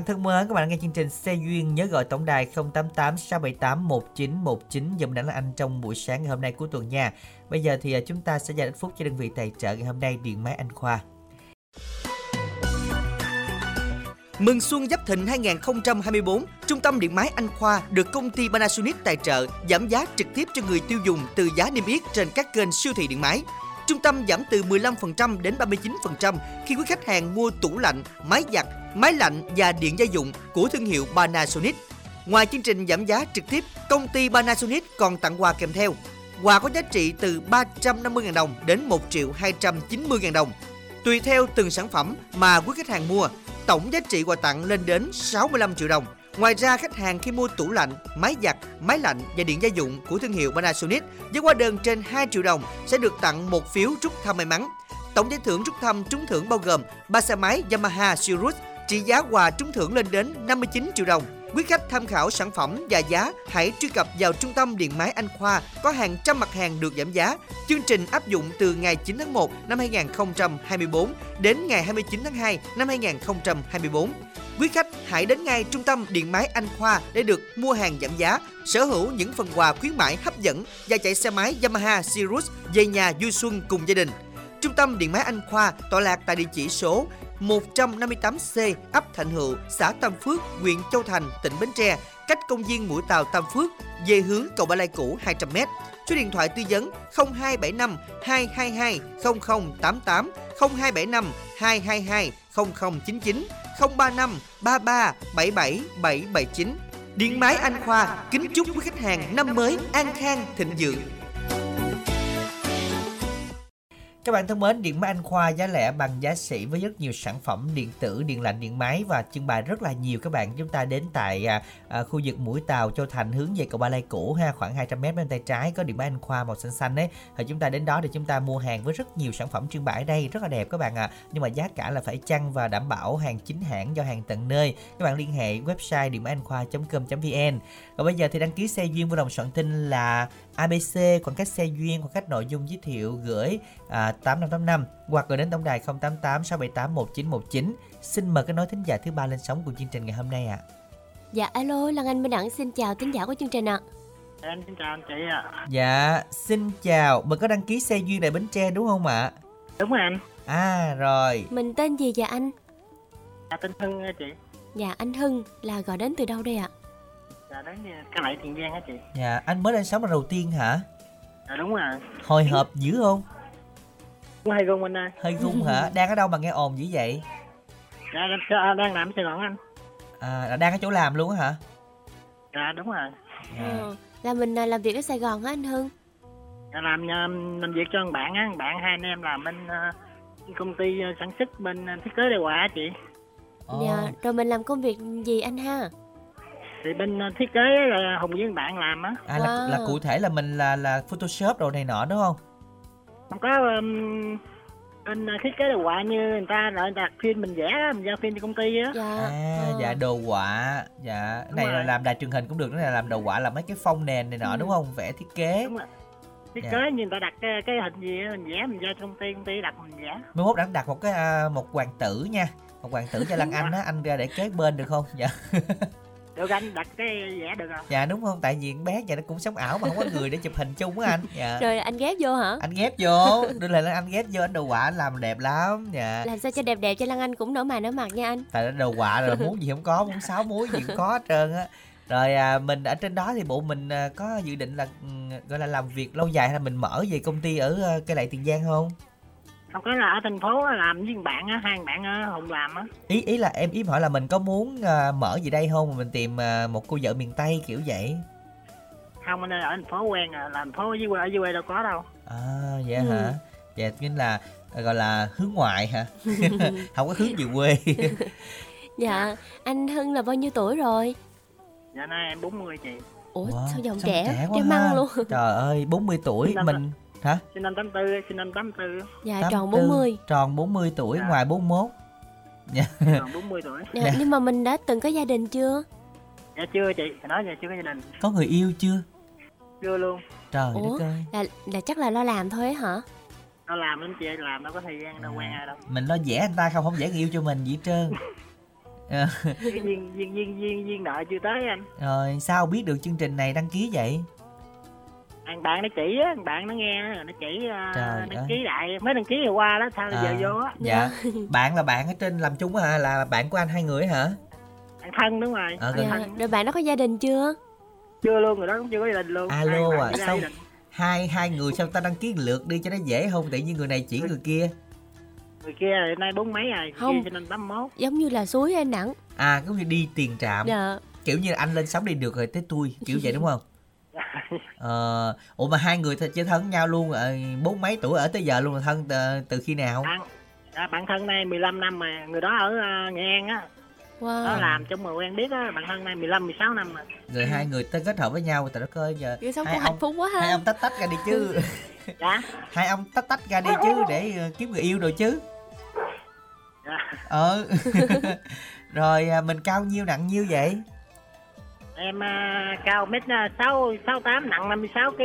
bạn thân mến, các bạn nghe chương trình Xe Duyên nhớ gọi tổng đài 088 678 1919 dùm đánh là anh trong buổi sáng ngày hôm nay của tuần nha. Bây giờ thì à, chúng ta sẽ dành ít phút cho đơn vị tài trợ ngày hôm nay Điện Máy Anh Khoa. Mừng xuân Giáp Thịnh 2024, Trung tâm Điện máy Anh Khoa được công ty Panasonic tài trợ giảm giá trực tiếp cho người tiêu dùng từ giá niêm yết trên các kênh siêu thị điện máy. Trung tâm giảm từ 15% đến 39% khi quý khách hàng mua tủ lạnh, máy giặt, máy lạnh và điện gia dụng của thương hiệu Panasonic. Ngoài chương trình giảm giá trực tiếp, công ty Panasonic còn tặng quà kèm theo. Quà có giá trị từ 350.000 đồng đến 1 triệu 290.000 đồng. Tùy theo từng sản phẩm mà quý khách hàng mua, tổng giá trị quà tặng lên đến 65 triệu đồng. Ngoài ra, khách hàng khi mua tủ lạnh, máy giặt, máy lạnh và điện gia dụng của thương hiệu Panasonic với hóa đơn trên 2 triệu đồng sẽ được tặng một phiếu trúc thăm may mắn. Tổng giải thưởng trúc thăm trúng thưởng bao gồm 3 xe máy Yamaha Sirius trị giá quà trúng thưởng lên đến 59 triệu đồng. Quý khách tham khảo sản phẩm và giá, hãy truy cập vào trung tâm điện máy Anh Khoa có hàng trăm mặt hàng được giảm giá. Chương trình áp dụng từ ngày 9 tháng 1 năm 2024 đến ngày 29 tháng 2 năm 2024. Quý khách hãy đến ngay trung tâm điện máy Anh Khoa để được mua hàng giảm giá, sở hữu những phần quà khuyến mãi hấp dẫn và chạy xe máy Yamaha Sirius về nhà vui xuân cùng gia đình. Trung tâm Điện máy Anh Khoa tọa lạc tại địa chỉ số 158C, ấp Thạnh Hữu, xã Tam Phước, huyện Châu Thành, tỉnh Bến Tre, cách công viên Mũi Tàu Tam Phước về hướng cầu Ba Lai cũ 200m. Số điện thoại tư vấn 0275 222 0088 0275 222 0099 035 33 77 779. Điện máy Anh Khoa kính chúc quý khách hàng năm mới an khang thịnh vượng. Các bạn thân mến, Điện máy Anh Khoa giá lẻ bằng giá sỉ với rất nhiều sản phẩm điện tử, điện lạnh, điện máy và trưng bày rất là nhiều các bạn. Chúng ta đến tại à, à, khu vực mũi tàu Châu Thành hướng về cầu Ba Lai cũ ha, khoảng 200 m bên tay trái có Điện máy Anh Khoa màu xanh xanh đấy. Thì chúng ta đến đó để chúng ta mua hàng với rất nhiều sản phẩm trưng bày ở đây rất là đẹp các bạn ạ. À. Nhưng mà giá cả là phải chăng và đảm bảo hàng chính hãng do hàng tận nơi. Các bạn liên hệ website điện máy anh khoa.com.vn. Còn bây giờ thì đăng ký xe duyên vui lòng soạn tin là ABC khoảng cách xe duyên khoảng cách nội dung giới thiệu gửi à, 8585 hoặc gửi đến tổng đài 088 678 1919. Xin mời cái nói thính giả thứ ba lên sóng của chương trình ngày hôm nay ạ. À. Dạ alo, Lan Anh Minh Đẳng xin chào thính giả của chương trình ạ. À. Em xin chào anh chị ạ. À. Dạ, xin chào. Mình có đăng ký xe duyên tại Bến Tre đúng không ạ? À? Đúng rồi anh. À rồi. Mình tên gì vậy anh? Dạ tên Hưng chị. Dạ anh Hưng là gọi đến từ đâu đây ạ? À? Dạ đến cái lại Tiền Giang hả chị? Dạ, anh mới lên sóng lần đầu tiên hả? Dạ đúng rồi. Hồi hộp dữ không? Cũng hơi rung anh ơi. Hơi rung hả? Đang ở đâu mà nghe ồn dữ vậy? Dạ đang, đang làm ở Sài Gòn anh. À, đang ở chỗ làm luôn á hả? Dạ đúng rồi. Dạ. Ừ, là mình làm việc ở Sài Gòn hả anh Hưng? Dạ làm làm việc cho bạn á, bạn hai anh em làm bên uh, công ty sản xuất bên thiết kế điều hòa chị. Dạ, rồi mình làm công việc gì anh ha? Thì bên thiết kế là hùng với bạn làm á à là, wow. là cụ thể là mình là là photoshop đồ này nọ đúng không không có um, bên thiết kế đồ họa như người ta lại đặt phim mình vẽ mình giao phim cho công ty á dạ à, ừ. dạ đồ họa dạ đúng này rồi. là làm đài truyền hình cũng được đó là làm đồ họa là mấy cái phông nền này nọ ừ. đúng không vẽ thiết kế đúng rồi thiết dạ. kế như người ta đặt cái, cái hình gì mình vẽ mình giao cho công ty công ty đặt mình vẽ mới mốt đặt đặt một cái à, một hoàng tử nha một hoàng tử cho lăng anh á anh ra để kế bên được không dạ được anh đặt cái vẽ được không? Dạ đúng không? Tại vì bé vậy nó cũng sống ảo mà không có người để chụp hình chung á anh. Dạ. Rồi anh ghép vô hả? Anh ghép vô. Đưa lại anh ghép vô anh đồ họa làm đẹp lắm. Dạ. Làm sao cho đẹp đẹp cho lan anh cũng nở mày nở mặt nha anh. Tại đồ họa rồi muốn gì không có muốn sáu muối gì cũng có hết trơn á. Rồi à, mình ở trên đó thì bộ mình à, có dự định là ừ, gọi là làm việc lâu dài hay là mình mở về công ty ở à, cái lại tiền giang không không có là ở thành phố làm với bạn á hai bạn á hùng làm á. Ý ý là em ý hỏi là mình có muốn uh, mở gì đây không? Mà mình tìm uh, một cô vợ miền tây kiểu vậy. Không anh ơi ở thành phố quen à làm phố dưới quê ở dưới quê đâu có đâu. À vậy ừ. hả dạ chính là gọi là hướng ngoại hả? Không có hướng về quê. Dạ anh hưng là bao nhiêu tuổi rồi? Dạ nay em 40 chị. Ủa wow, sao giọng trẻ, trẻ quá măng luôn? Trời ơi 40 tuổi mình Hả? Sinh năm 84, sinh năm 84. Dạ 84, tròn 40. Tròn 40 tuổi, dạ. ngoài 41. Dạ. Tròn 40 tuổi. Dạ, dạ. Nhưng mà mình đã từng có gia đình chưa? Dạ chưa chị, phải nói giờ chưa có gia đình. Có người yêu chưa? Chưa luôn. Trời Ủa, đất ơi. Là, là chắc là lo làm thôi hả? Nó làm lắm chị, làm đâu có thời gian đâu à. quen ai đâu. Mình lo vẽ anh ta không, không vẽ người yêu cho mình gì hết trơn. Duyên duyên duyên duyên duyên nợ chưa tới anh rồi sao biết được chương trình này đăng ký vậy thằng bạn nó chỉ á thằng bạn nó nghe rồi nó chỉ ờ, Trời đăng ơi. ký lại. Mới đăng ký hồi qua đó sao À, giờ vô á. dạ. Bạn là bạn ở trên làm chung hả? Là bạn của anh hai người hả? Bạn thân đúng rồi. Ờ, Dạ. thân. Rồi bạn đó có gia đình chưa? chưa luôn rồi đó cũng chưa có gia đình luôn. Alo bạn à sao hai hai người sao ta đăng ký lượt đi cho nó dễ không? Tự nhiên người này chỉ người kia. người kia rồi nay bốn mấy rồi Không. kia cho nên tám mốt. Giống như là suối anh Đẳng. à giống như đi tiền trạm. Dạ. kiểu như anh lên sóng đi được rồi tới tôi kiểu vậy đúng không ờ ủa mà hai người th- chơi thân với nhau luôn ờ, bốn mấy tuổi ở tới giờ luôn là thân từ, từ khi nào? Bạn à, bạn thân này 15 năm mà người đó ở uh, Nghệ An á. Wow. đó làm trong mà quen biết á bạn thân này 15 16 năm rồi rồi hai người tới kết hợp với nhau tại đất ơi giờ Kiểu sống hai hạnh ông phúc quá ha. hai ông tách tách ra đi chứ. Dạ. Hai ông tách tách ra đi chứ để ờ, kiếm người yêu rồi chứ. Dạ. Ờ. Rồi à, mình cao nhiêu nặng nhiêu vậy em uh, cao mét uh, sáu sáu tám nặng 56 kg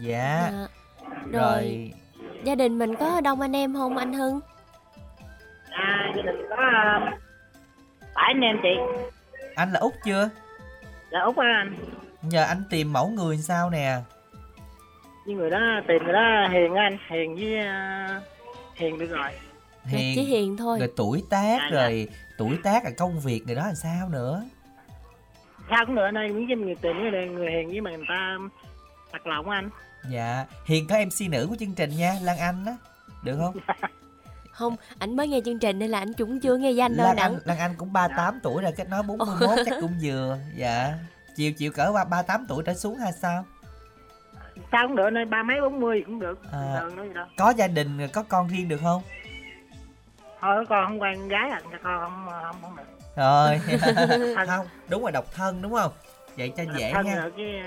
dạ Dạ. rồi Rồi. Gia đình mình có đông anh em không anh Hưng? à gia đình có uh, bảy anh em chị anh là út chưa dạ út á anh nhờ anh tìm mẫu người sao nè nhưng người đó tìm người đó hiền á anh hiền với uh, hiền được rồi hiền Chỉ hiền thôi. rồi tuổi tác Dạ, dạ. rồi tuổi tác là công việc người đó là sao nữa sao cũng được anh ơi những cái người tìm người, người hiền với mà người ta thật lòng anh. Dạ hiền có mc nữ của chương trình nha lan anh á. Được không? Không, ảnh mới nghe chương trình nên là ảnh cũng chưa nghe danh đâu lan anh lan anh cũng 38 tuổi rồi kết nối 41 chắc cũng vừa. Dạ. Chiều chiều cỡ ba 38 tuổi trở xuống hay sao? Sao cũng được anh ơi ba mấy bốn mươi cũng được. À. nói có gia đình có con riêng được không thôi con không quen gái à cho con không không không được. Rồi. Không đúng rồi độc thân đúng không? Vậy cho dễ thân nha. cái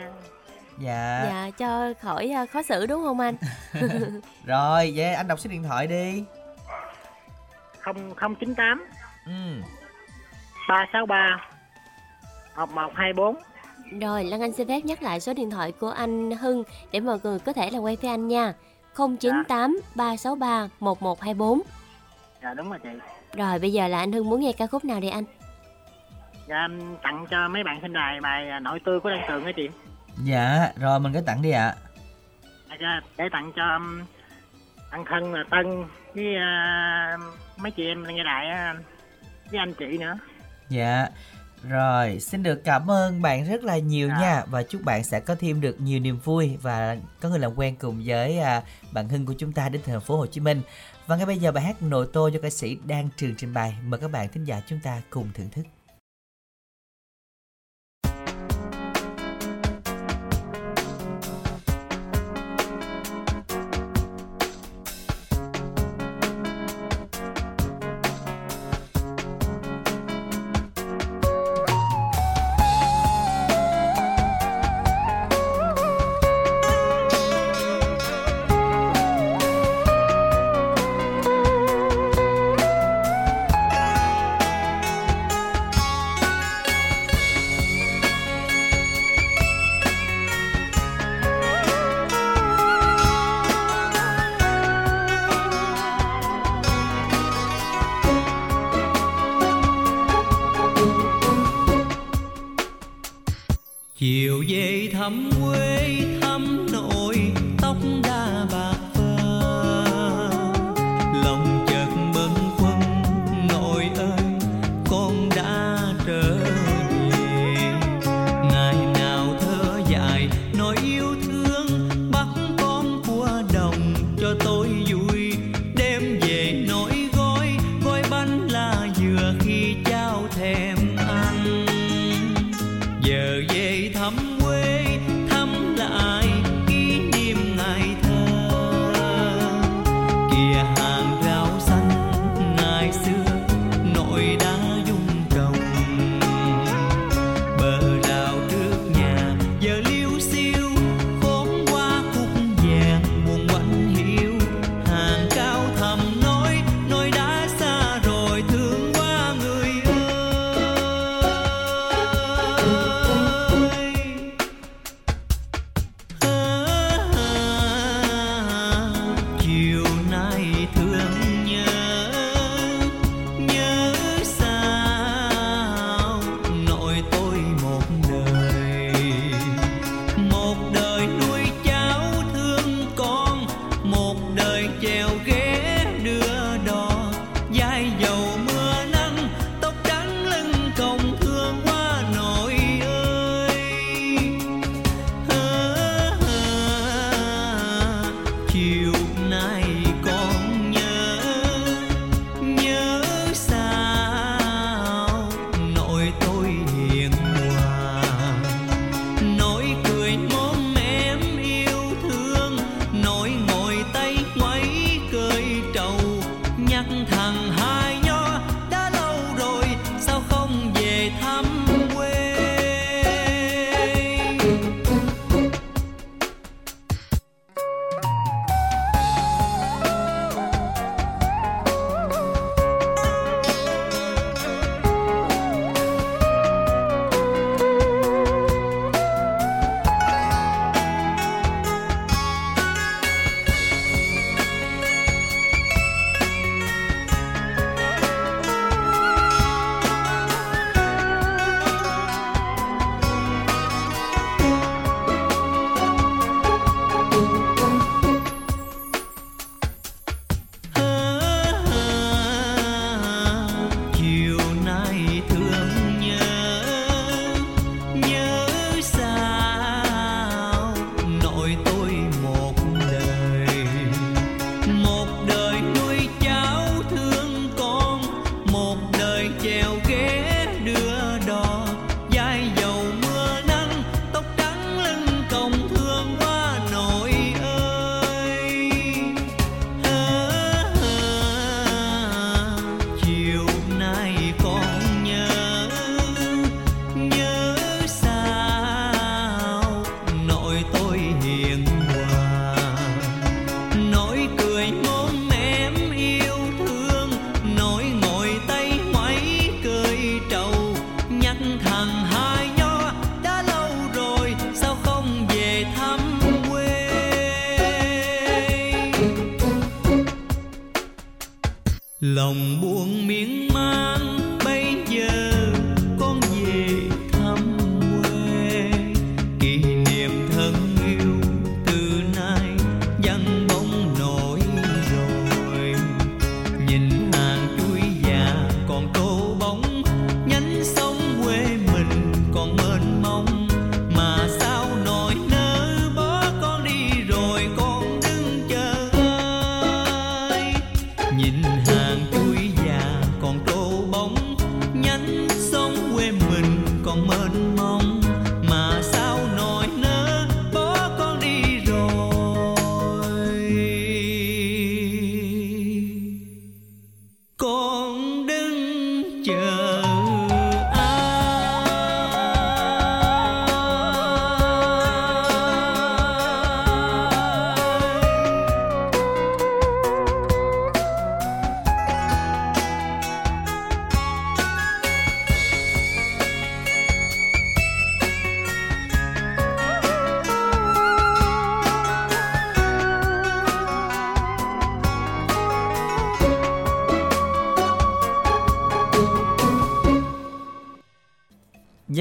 dạ. Dạ cho khỏi à, khó xử đúng không anh? rồi vậy anh đọc số điện thoại đi. Không không chín tám. Ba sáu ba. Một một hai bốn. Rồi Lan Anh xin phép nhắc lại số điện thoại của anh Hưng để mọi người có thể là quay với anh nha. 098 363 1124. Dạ đúng rồi chị Rồi bây giờ là anh Hưng muốn nghe ca khúc nào đây anh? dạ em tặng cho mấy bạn sinh đài bài à, nội tươi của đan tường á chị dạ rồi mình cứ tặng đi ạ À, dạ, để tặng cho um, anh thân là tân với à, mấy chị em nghe đại á, với anh chị nữa Dạ. Rồi, xin được cảm ơn bạn rất là nhiều nha và chúc bạn sẽ có thêm được nhiều niềm vui và có người làm quen cùng với à, bạn Hưng của chúng ta đến thành phố Hồ Chí Minh. Và ngay bây giờ bài hát Nội Tô do ca sĩ đang trường trình bày. Mời các bạn thính giả chúng ta cùng thưởng thức. Về thăm quê thăm nơi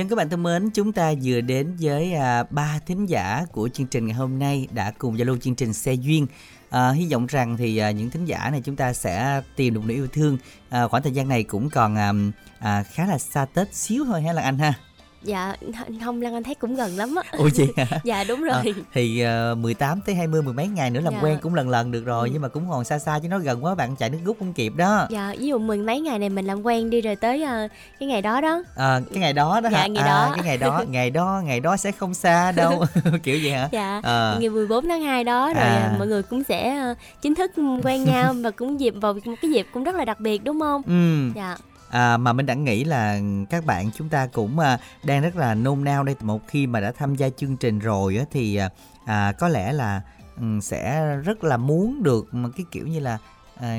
Dân các bạn thân mến, chúng ta vừa đến với à, ba thính giả của chương trình ngày hôm nay đã cùng giao lưu chương trình xe duyên. À, hy vọng rằng thì à, những thính giả này chúng ta sẽ tìm được nữ yêu thương. À, khoảng thời gian này cũng còn à, à, khá là xa Tết xíu thôi hay Lan Anh ha? Dạ không Lan Anh thấy cũng gần lắm á. Ủa chị hả? dạ đúng rồi. À, thì uh, 18 tới 20 mười mấy ngày nữa làm Dạ. quen cũng lần lần được rồi Ừ. nhưng mà cũng còn xa xa chứ nó gần quá bạn chạy nước rút không kịp đó. Dạ, ví dụ mười mấy ngày này mình làm quen đi rồi tới ờ, cái ngày đó đó. À, cái ngày đó đó Dạ, hả? ngày à, đó. cái ngày đó, ngày đó, ngày đó sẽ không xa đâu. Kiểu vậy hả? Dạ, À. ngày 14 tháng 2 đó rồi À. ờ, mọi người cũng sẽ ờ, chính thức quen nhau và cũng dịp vào một cái dịp cũng rất là đặc biệt đúng không? Ừ. Dạ. À, mà mình đã nghĩ là các bạn chúng ta cũng à, đang rất là nôn nao đây. Một khi mà đã tham gia chương trình rồi á, thì à, à có lẽ là ừ, sẽ rất là muốn được một cái kiểu như là à,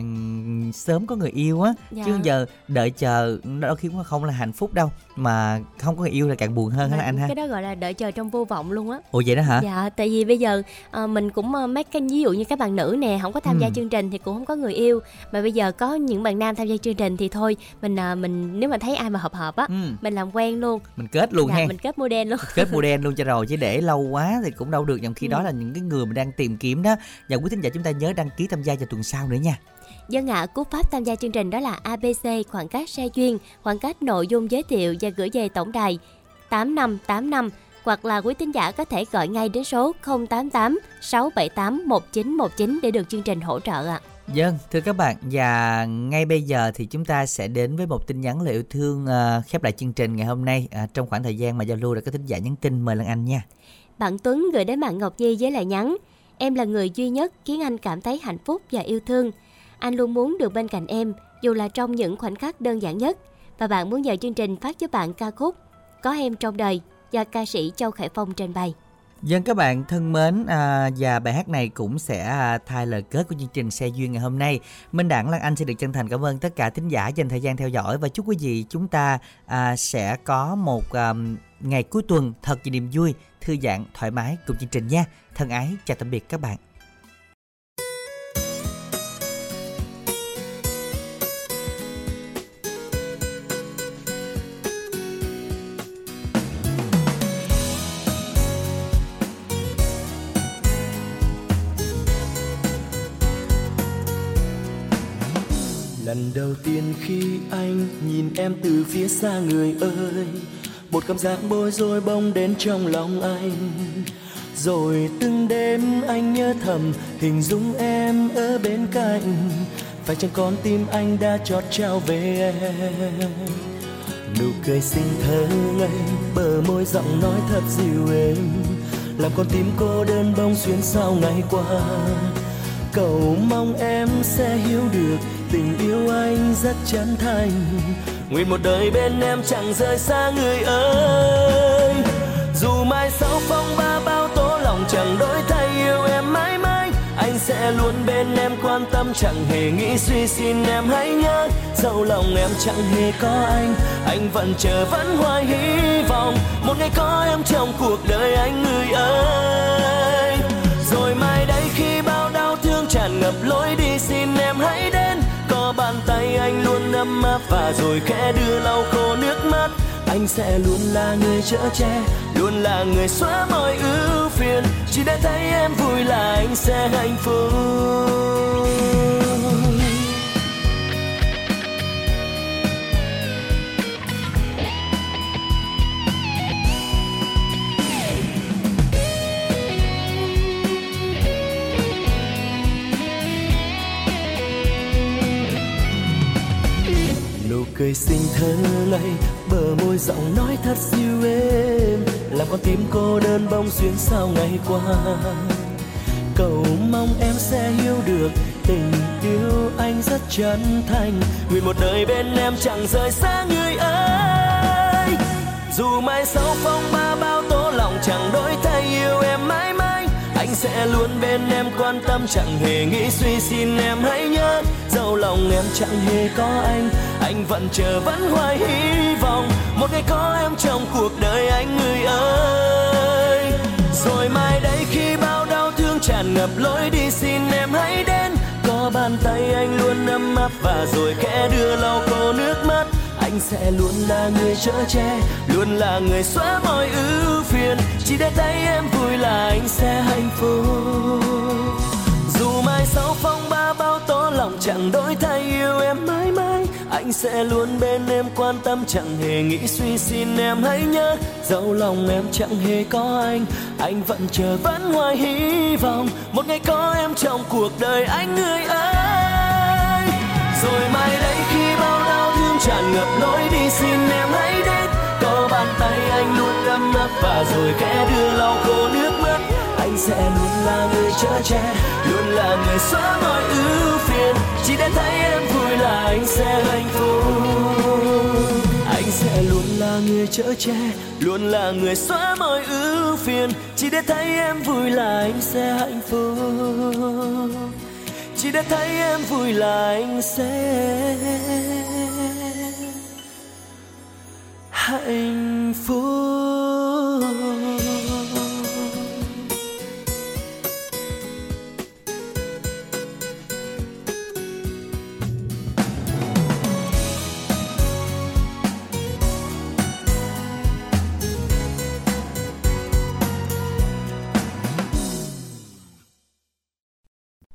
sớm có người yêu á. Dạ. chứ giờ đợi chờ đôi khi cũng không là hạnh phúc đâu. Mà không có người yêu là càng buồn hơn hả anh ha? cái đó gọi là đợi chờ trong vô vọng luôn á. Ủa vậy đó hả? Dạ tại vì bây giờ ờ, mình cũng ờ, mấy cái ví dụ như các bạn nữ nè không có tham gia Ừ. chương trình thì cũng không có người yêu. Mà bây giờ có những bạn nam tham gia chương trình thì thôi mình ờ, mình nếu mà thấy ai mà hợp hợp á Ừ. mình làm quen luôn. Mình kết luôn dạ, ha mình kết model luôn. Kết model luôn cho rồi chứ để lâu quá thì cũng đâu được. Trong khi Ừ. đó là những cái người mà đang tìm kiếm đó. Và quý thính giả chúng ta nhớ đăng ký tham gia vào tuần sau nữa nha Dân ạ, cú pháp tham gia chương trình đó là ABC khoảng cách xe duyên, khoảng cách nội dung giới thiệu và gửi về tổng đài 8585 hoặc là quý thính giả có thể gọi ngay đến số 088 678 1919 để được chương trình hỗ trợ ạ. Dân, thưa các bạn, và ngay bây giờ thì chúng ta sẽ đến với một tin nhắn lời yêu thương uh, khép lại chương trình ngày hôm nay uh, trong khoảng thời gian mà giao lưu đã có thính giả nhắn tin mời Lan Anh nha. Bạn Tuấn gửi đến bạn Ngọc Nhi với lời nhắn Em là người duy nhất khiến anh cảm thấy hạnh phúc và yêu thương. Anh luôn muốn được bên cạnh em, dù là trong những khoảnh khắc đơn giản nhất. Và bạn muốn nhờ chương trình phát cho bạn ca khúc Có em trong đời do ca sĩ Châu Khải Phong trình bày. Dân các bạn thân mến à, và bài hát này cũng sẽ à, thay lời kết của chương trình xe duyên ngày hôm nay. Minh Đảng Lan Anh xin được chân thành cảm ơn tất cả thính giả dành thời gian theo dõi và chúc quý vị chúng ta à, sẽ có một à, ngày cuối tuần thật nhiều niềm vui, thư giãn, thoải mái cùng chương trình nha. Thân ái chào tạm biệt các bạn. Lần đầu tiên khi anh nhìn em từ phía xa người ơi, một cảm giác bối rối bông đến trong lòng anh. Rồi từng đêm anh nhớ thầm hình dung em ở bên cạnh, phải chăng con tim anh đã chót trao về em? Nụ cười xinh thơ ngây, bờ môi giọng nói thật dịu êm, làm con tim cô đơn bông xuyên sau ngày qua. Cầu mong em sẽ hiểu được tình yêu anh rất chân thành. Nguyện một đời bên em chẳng rời xa người ơi. Dù mai sau phong ba bao tố lòng chẳng đổi thay, yêu em mãi mãi. Anh sẽ luôn bên em, quan tâm chẳng hề nghĩ suy xin em. Hãy nhớ, dẫu lòng em chẳng hề có anh anh vẫn chờ, vẫn hoài hy vọng. Một ngày có em trong cuộc đời anh người ơi. Rồi mai đây khi bao đau thương tràn ngập lối đi, xin em hãy đến bàn tay anh luôn ấm áp và rồi khẽ đưa lau khô nước mắt. Anh sẽ luôn là người chở che, luôn là người xóa mọi ưu phiền. Chỉ để thấy em vui là anh sẽ hạnh phúc. Cười xinh thơ lây, bờ môi giọng nói thật dịu êm. Làm con tim cô đơn bông xuyên sau ngày qua. Cầu mong em sẽ hiểu được, tình yêu anh rất chân thành. Nguyện một đời bên em chẳng rời xa người ơi. Dù mai sau phong ba bao tố lòng chẳng đổi thay, yêu em mãi mãi. Anh sẽ luôn bên em, quan tâm chẳng hề nghĩ suy, xin em hãy nhớ. Dẫu lòng em chẳng hề có anh anh vẫn chờ, vẫn hoài hy vọng. Một ngày có em trong cuộc đời anh người ơi. Rồi mai đây khi bao đau thương tràn ngập lối đi, xin em hãy đến. Có bàn tay anh luôn ấm áp và rồi khẽ đưa lau khô nước mắt. Anh sẽ luôn là người chở che, luôn là người xóa mọi ưu phiền. Chỉ để tay em vui là anh sẽ hạnh phúc. Dù mai sau phong ba bao tố lòng chẳng đổi thay, yêu em mãi mãi anh sẽ luôn bên em, quan tâm chẳng hề nghĩ suy xin em. Hãy nhớ, dẫu lòng em chẳng hề có anh anh vẫn chờ, vẫn hoài hy vọng. Một ngày có em trong cuộc đời, anh người ơi. Rồi mai đây khi bao đau thương tràn ngập lối đi xin em, hãy đến. Có bàn tay anh luôn ấm áp và rồi khẽ đưa lau khô nước sẽ luôn là người chở che, luôn là người xóa mọi ưu phiền. Chỉ để thấy em vui là anh sẽ hạnh phúc. Anh sẽ luôn là người chở che, luôn là người xóa mọi ưu phiền. Chỉ để thấy em vui là anh sẽ hạnh phúc. Chỉ để thấy em vui là anh sẽ hạnh phúc.